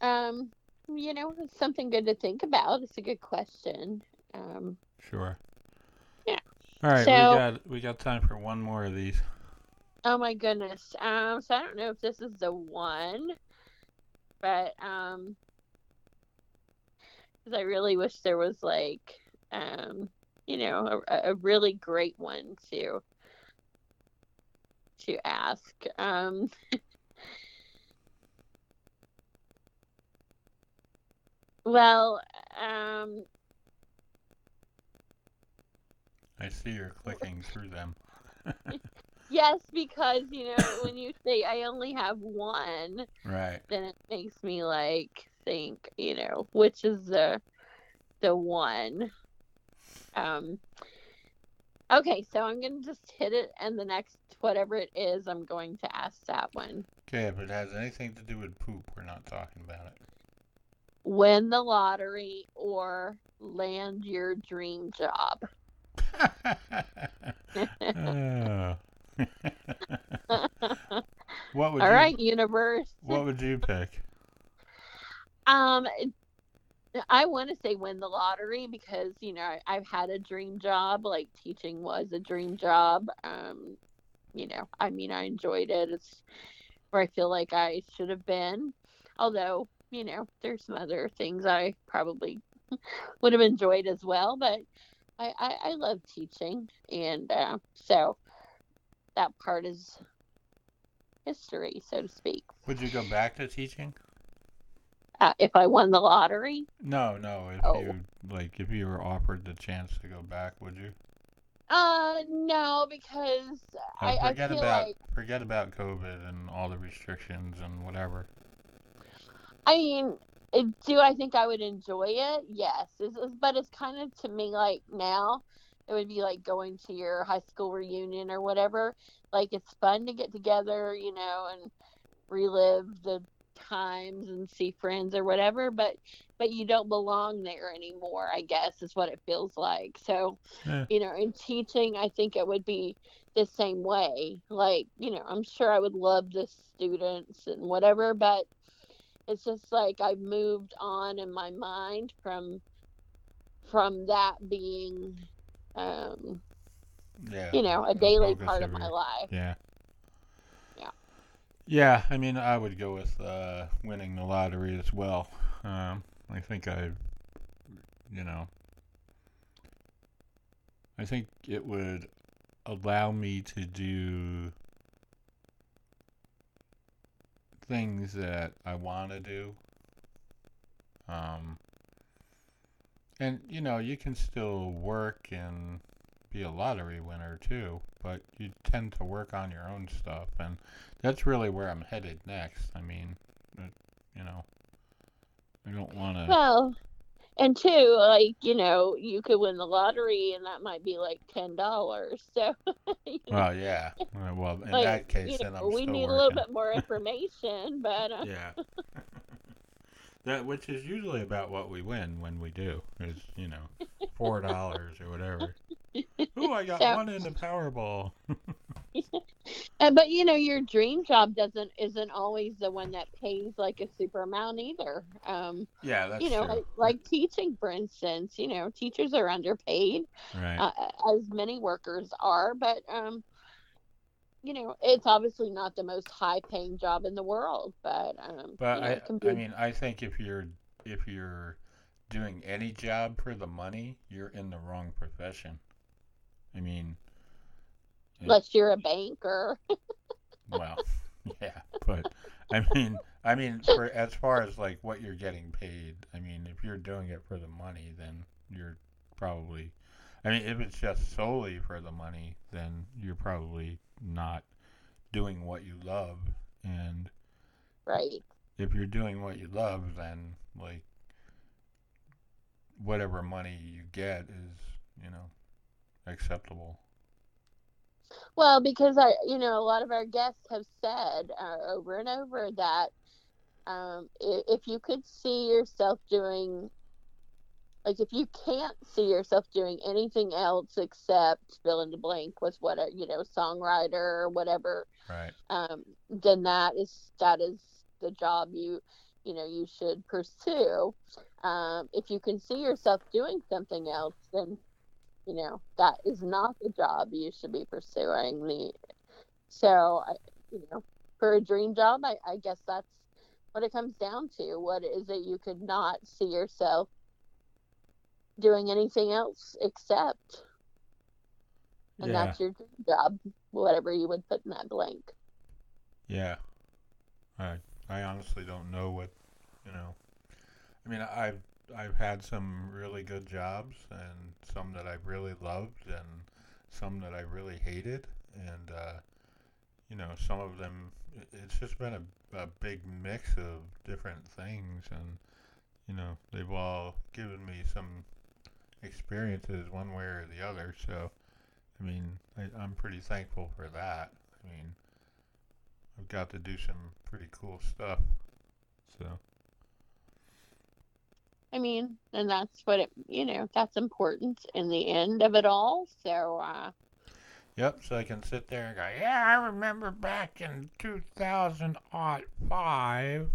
B: um, you know, it's something good to think about. It's a good question. Um,
A: Sure.
B: Yeah.
A: All right,
B: So-
A: we got we got time for one more of these.
B: oh my goodness. Um, so I don't know if this is the one, but um, because I really wish there was like um, you know, a, a really great one to to ask. Um, well, um,
A: I see you're clicking through them.
B: yes, because you know when you say I only have one,
A: Right.
B: then it makes me like think, you know, which is the the one. Um Okay, so I'm gonna just hit it and the next whatever it is, I'm going to ask that one.
A: Okay, if it has anything to do with poop, we're not talking about it.
B: Win the lottery or land your dream job.
A: Oh. what would
B: All
A: you
B: right, universe.
A: What would you pick?
B: Um, I want to say win the lottery because you know I, I've had a dream job. Like teaching was a dream job. Um, you know, I mean, I enjoyed it. It's where I feel like I should have been. Although, you know, there's some other things I probably would have enjoyed as well. But I, I, I love teaching, and uh, so that part is history, so to speak.
A: Would you go back to teaching?
B: Uh, if I won the lottery,
A: No, no. If
B: Oh.
A: you like, if you were offered the chance to go back, would you?
B: Uh, no, because
A: Uh,
B: I, I
A: forget
B: feel
A: about
B: like
A: forget about COVID and all the restrictions and whatever.
B: I mean, do I think I would enjoy it? Yes, it's, it's- but it's kind of to me like now it would be like going to your high school reunion or whatever. Like it's fun to get together, you know, and relive the times and see friends or whatever. But but you don't belong there anymore. I guess is what it feels like. So
A: Yeah.
B: you know, in teaching, I think it would be the same way. Like, you know, I'm sure I would love the students and whatever, but it's just like I've moved on in my mind from from that being um,
A: Yeah.
B: you know, a daily part of
A: of
B: my life.
A: Yeah.
B: Yeah.
A: Yeah, I mean, I would go with uh, winning the lottery as well. Um, I think I, you know, I think it would allow me to do things that I want to do. Um, and you know, you can still work and be a lottery winner too, but you tend to work on your own stuff, and that's really where I'm headed next. I mean, it, you know, I don't want to.
B: Well, and two, like, you know, you could win the lottery and that might be like ten dollars. So you know,
A: Well, yeah. Uh, Well, in
B: like,
A: that case, then
B: know,
A: I'm
B: we need
A: working.
B: a little bit more information, but uh,
A: Yeah. that which is usually about what we win when we do is you know four dollars or whatever. Ooh, I got
B: So-
A: one in the Powerball.
B: Uh, but you know, your dream job doesn't isn't always the one that pays like a super amount either. Um,
A: Yeah, that's
B: you know, like, like teaching, for instance. You know, teachers are underpaid,
A: right.
B: uh, as many workers are, but um, you know, it's obviously not the most high paying job in the world. But um,
A: But
B: you know,
A: I,
B: be
A: I mean, I think if you're if you're doing any job for the money, you're in the wrong profession. I mean,
B: unless you're a banker.
A: well, yeah, but I mean, I mean, for as far as like what you're getting paid, I mean, if you're doing it for the money, then you're probably. I mean, if it's just solely for the money, then you're probably not doing what you love. And
B: right.
A: if you're doing what you love, then like whatever money you get is, you know, acceptable.
B: Well, because I, you know, a lot of our guests have said uh, over and over that um, if, you could see yourself doing, like, if you can't see yourself doing anything else except fill in the blank with what a, you know, songwriter or whatever,
A: Right.
B: um, then that is that is the job you, you know, you should pursue. Um, if you can see yourself doing something else, then you know that is not the job you should be pursuing the so I, you know for a dream job I, I guess that's what it comes down to what is it you could not see yourself doing anything else except and
A: yeah.
B: that's your dream job whatever you would put in that blank
A: Yeah. I I honestly don't know what you know. I mean, I've I've had some really good jobs and some that I really loved and some that I really hated. And uh, you know some of them it's just been a, a big mix of different things. And you know they've all given me some experiences one way or the other. So I mean I, I'm pretty thankful for that. I mean I've got to do some pretty cool stuff. So
B: i mean and that's what it you know that's important in the end of it all so uh
A: Yep, so I can sit there and go, yeah, I remember back in 2005.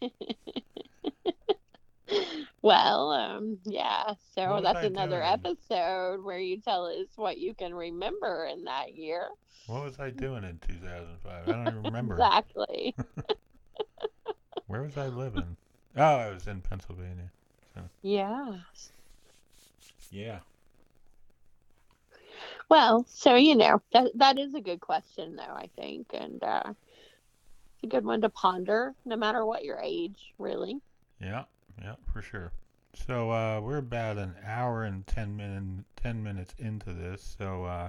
B: Well, um, yeah. So
A: What
B: that's another
A: doing?
B: episode where you tell us what you can remember in that year.
A: What was I doing in 2005? I don't even remember.
B: Exactly.
A: Where was I living? Oh, I was in Pennsylvania.
B: yeah.
A: Yeah.
B: Well, so you know that that is a good question, though. I think, and uh, it's a good one to ponder, no matter what your age, really.
A: Yeah, yeah, for sure. So uh, we're about an hour and 10, minute, 10 minutes into this, so uh,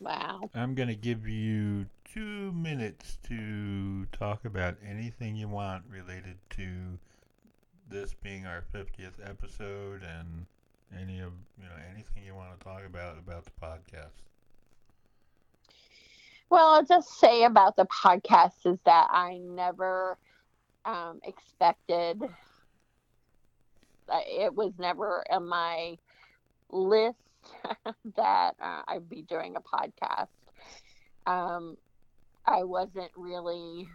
B: Wow.
A: I'm going to give you two minutes to talk about anything you want related to this being our 50th episode and any of, you know, anything you want to talk about about the podcast.
B: Well, I'll just say about the podcast is that I never um, expected. It was never in my list that uh, I'd be doing a podcast. Um, I wasn't really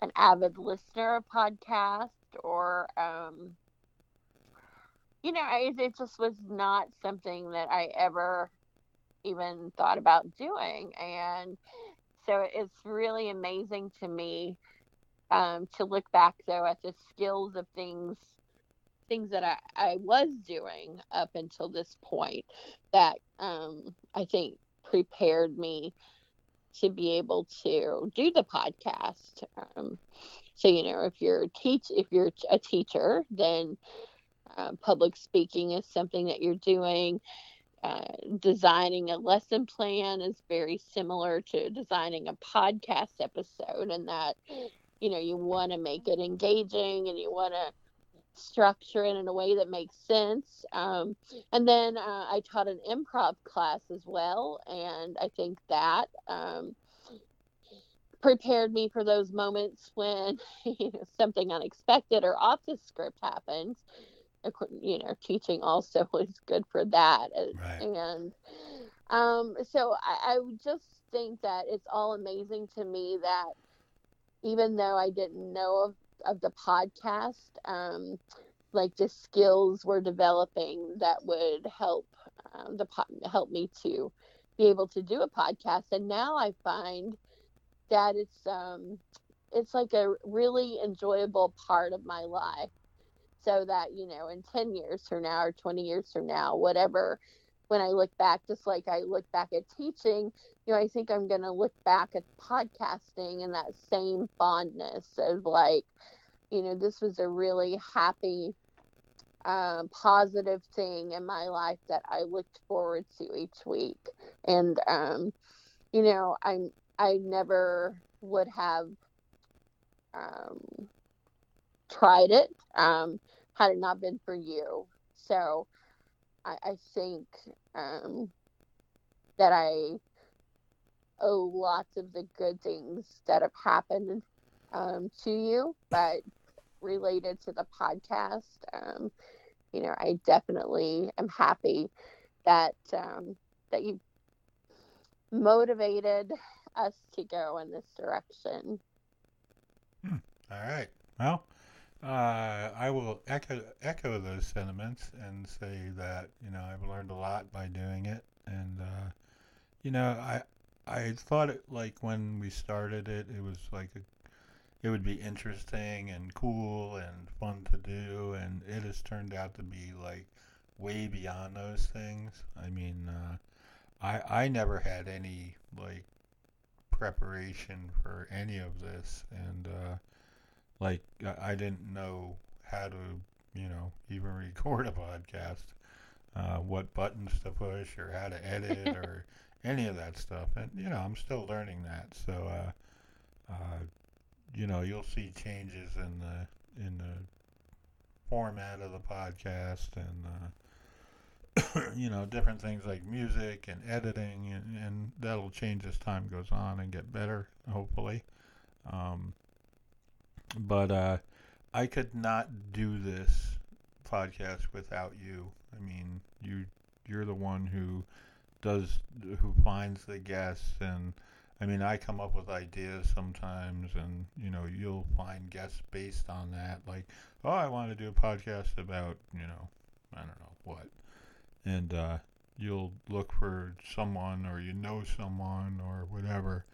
B: an avid listener of podcasts, or um, you know, I, it just was not something that I ever even thought about doing. And so it's really amazing to me um, to look back though at the skills of things things that I, I was doing up until this point that um, I think prepared me to be able to do the podcast. Um, so you know, if you're teach if you're a teacher, then uh, public speaking is something that you're doing. Uh, designing a lesson plan is very similar to designing a podcast episode and that you know you want to make it engaging and you want to structure it in a way that makes sense. Um, and then uh, i taught an improv class as well and i think that um, prepared me for those moments when you know, something unexpected or off the script happens you know teaching also is good for that
A: Right.
B: and um, so I, I just think that it's all amazing to me that even though I didn't know of, of the podcast, um, like the skills were developing that would help um, the po- help me to be able to do a podcast. And now I find that it's um, it's like a really enjoyable part of my life. So that you know, in ten years from now or twenty years from now, whatever when I look back, just like I look back at teaching, you know, I think I'm going to look back at podcasting and that same fondness of like, you know, this was a really happy um, positive thing in my life that I looked forward to each week. And, um, you know, I, I never would have um, tried it um, had it not been for you. So I, I think um, that I owe lots of the good things that have happened um, to you, but related to the podcast, um, you know, I definitely am happy that um, that you motivated us to go in this direction.
A: Hmm. All right. Well, uh, I will echo echo those sentiments and say that you know I've learned a lot by doing it, and uh, you know I I thought it like when we started it, it was like a, it would be interesting and cool and fun to do, and it has turned out to be like way beyond those things. I mean, uh, I I never had any like preparation for any of this, and uh, like I didn't know how to, you know, even record a podcast, uh, what buttons to push or how to edit or any of that stuff. And you know, I'm still learning that. So, uh, uh, you know, you'll see changes in the in the format of the podcast and. You know, different things like music and editing, and, and, that'll change as time goes on and get better, hopefully. Um, but uh, I could not do this podcast without you. I mean, you you're the one who does who finds the guests and I mean, I come up with ideas sometimes, and you know, you'll find guests based on that. Like, oh, I want to do a podcast about, you know, I don't know what, and uh, you'll look for someone, or you know someone, or whatever,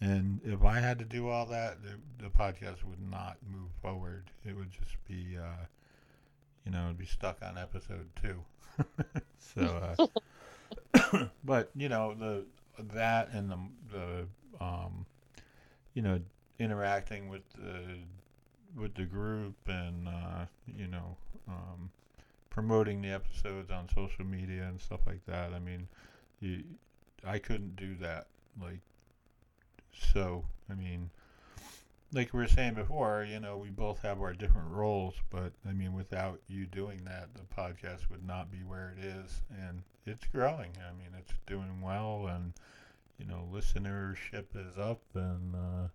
A: and if I had to do all that, the, the podcast would not move forward. It would just be, uh, you know, it'd be stuck on episode two. so, uh, but you know, the that and the the um, you know, interacting with the with the group and uh, you know, um, promoting the episodes on social media and stuff like that. I mean, you, I couldn't do that like so, I mean, like we were saying before, you know, we both have our different roles, but I mean, without you doing that, the podcast would not be where it is, and it's growing. I mean, it's doing well, and you know, listenership is up, and uh,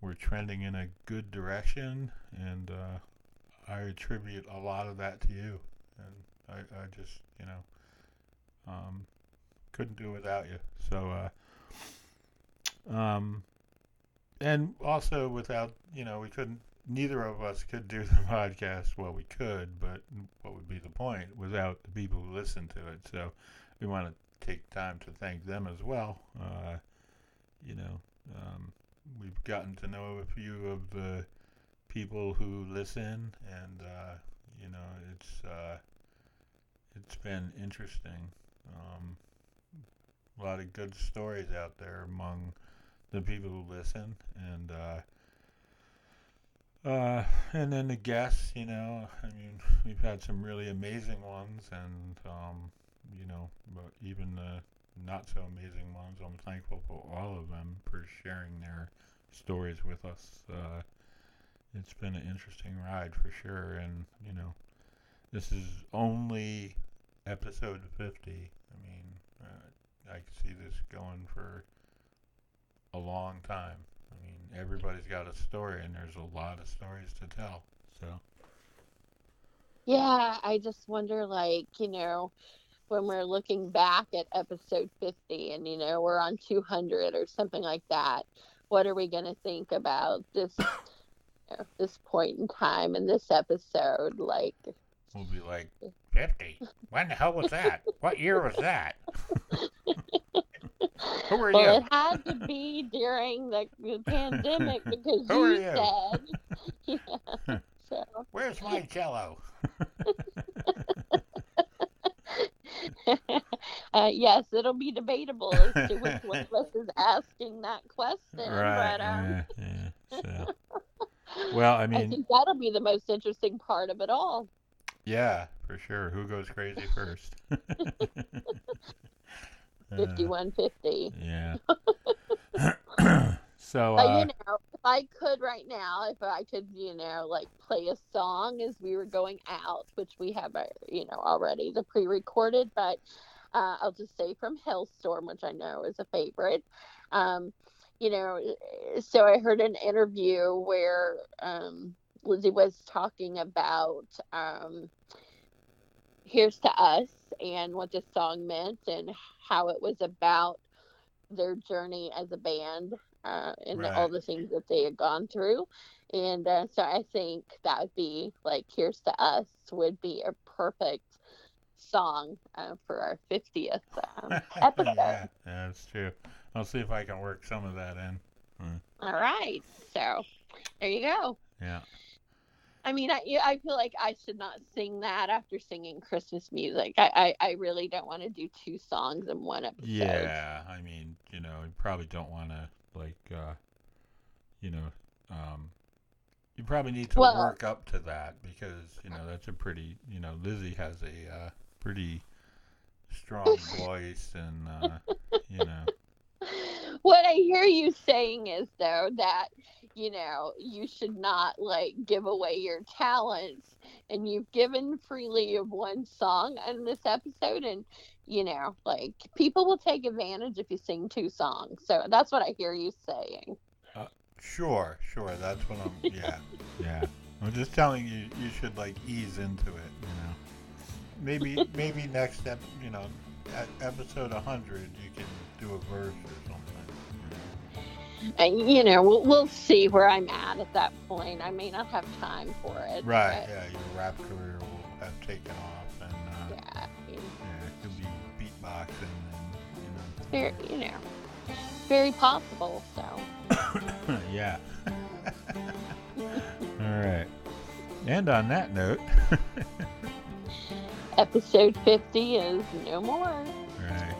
A: we're trending in a good direction, and uh, I attribute a lot of that to you, and I, I just, you know, um, couldn't do it without you. So. Uh, um, and also without, you know, we couldn't, neither of us could do the podcast. Well, we could, but what would be the point without the people who listen to it? So we want to take time to thank them as well. Uh, you know, um, we've gotten to know a few of the people who listen, and uh, you know, it's uh, it's been interesting. Um, a lot of good stories out there among the people who listen, and uh, uh, and then the guests. You know, I mean, we've had some really amazing ones, and um, you know, even the not so amazing ones. I'm thankful for all of them for sharing their stories with us. Uh, it's been an interesting ride for sure, and you know, this is only episode 50. I mean, uh, I can see this going for a long time. I mean, everybody's got a story, and there's a lot of stories to tell. So.
B: Yeah, I just wonder, like, you know, when we're looking back at episode 50 and, you know, we're on 200 or something like that, what are we going to think about this, know, this point in time in this episode? Like,
A: we'll be like, 50? When the hell was that? what year was that? Who are
B: well,
A: you?
B: it had to be during the, the pandemic because Who you, you said. yeah. So.
A: Where's my jello?
B: uh, yes, it'll be debatable as to which one of us is asking that question.
A: Right. But, um... yeah, yeah. So. Well, I mean,
B: I think that'll be the most interesting part of it all.
A: Yeah, for sure. Who goes crazy first? Uh,
B: 5150.
A: yeah. so, uh,
B: you know, if I could right now, if I could, you know, like play a song as we were going out, which we have, uh, you know, already the pre-recorded, but uh, I'll just say from Halestorm, which I know is a favorite. Um, you know, so I heard an interview where um, Lizzie was talking about um, "Here's to Us" and what this song meant and how it was about their journey as a band uh, and
A: Right.
B: all the things that they had gone through. And uh, so I think that would be like "Here's to Us" would be a perfect song uh, for our 50th um, episode.
A: yeah, that's true. I'll see if I can work some of that in.
B: All right, so there you go.
A: Yeah.
B: I mean, I I feel like I should not sing that after singing Christmas music. I I, I really don't want to do two songs in one episode.
A: Yeah, I mean, you know, you probably don't want to like, uh, you know, um, you probably need to
B: Well-
A: work up to that because you know that's a pretty, you know, Lizzie has a uh, pretty strong voice, and uh, you know,
B: What I hear you saying is though that you know you should not like give away your talents, and you've given freely of one song on this episode, and you know like people will take advantage if you sing two songs. So that's what I hear you saying.
A: Uh, sure, sure, that's what I'm. Yeah, yeah. I'm just telling you, you should like ease into it. You know, maybe maybe next step, you know, at episode 100, you can do a verse or something.
B: And you know we'll, we'll see where I'm at at that point. I may not have time for it.
A: Right,
B: but,
A: yeah, your rap career will have taken off, and uh, yeah.
B: Yeah.
A: It could be beatboxing, and you
B: very, you know, very possible. So.
A: yeah. All right. And on that note,
B: Episode 50 is no more.
A: all right.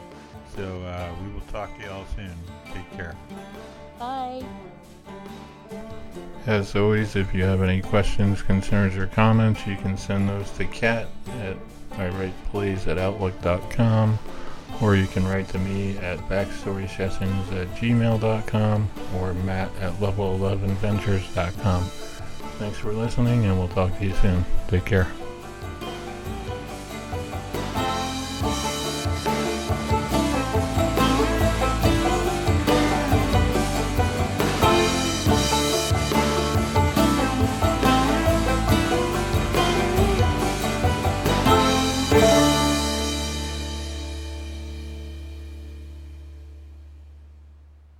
A: So uh, we will talk to y'all soon. Take care.
B: Bye.
A: As always, if you have any questions, concerns, or comments, you can send those to Kat at iWritePlays at outlook.com or you can write to me at backstorysessions at gmail.com or matt at level11ventures.com. Thanks for listening, and we'll talk to you soon. Take care.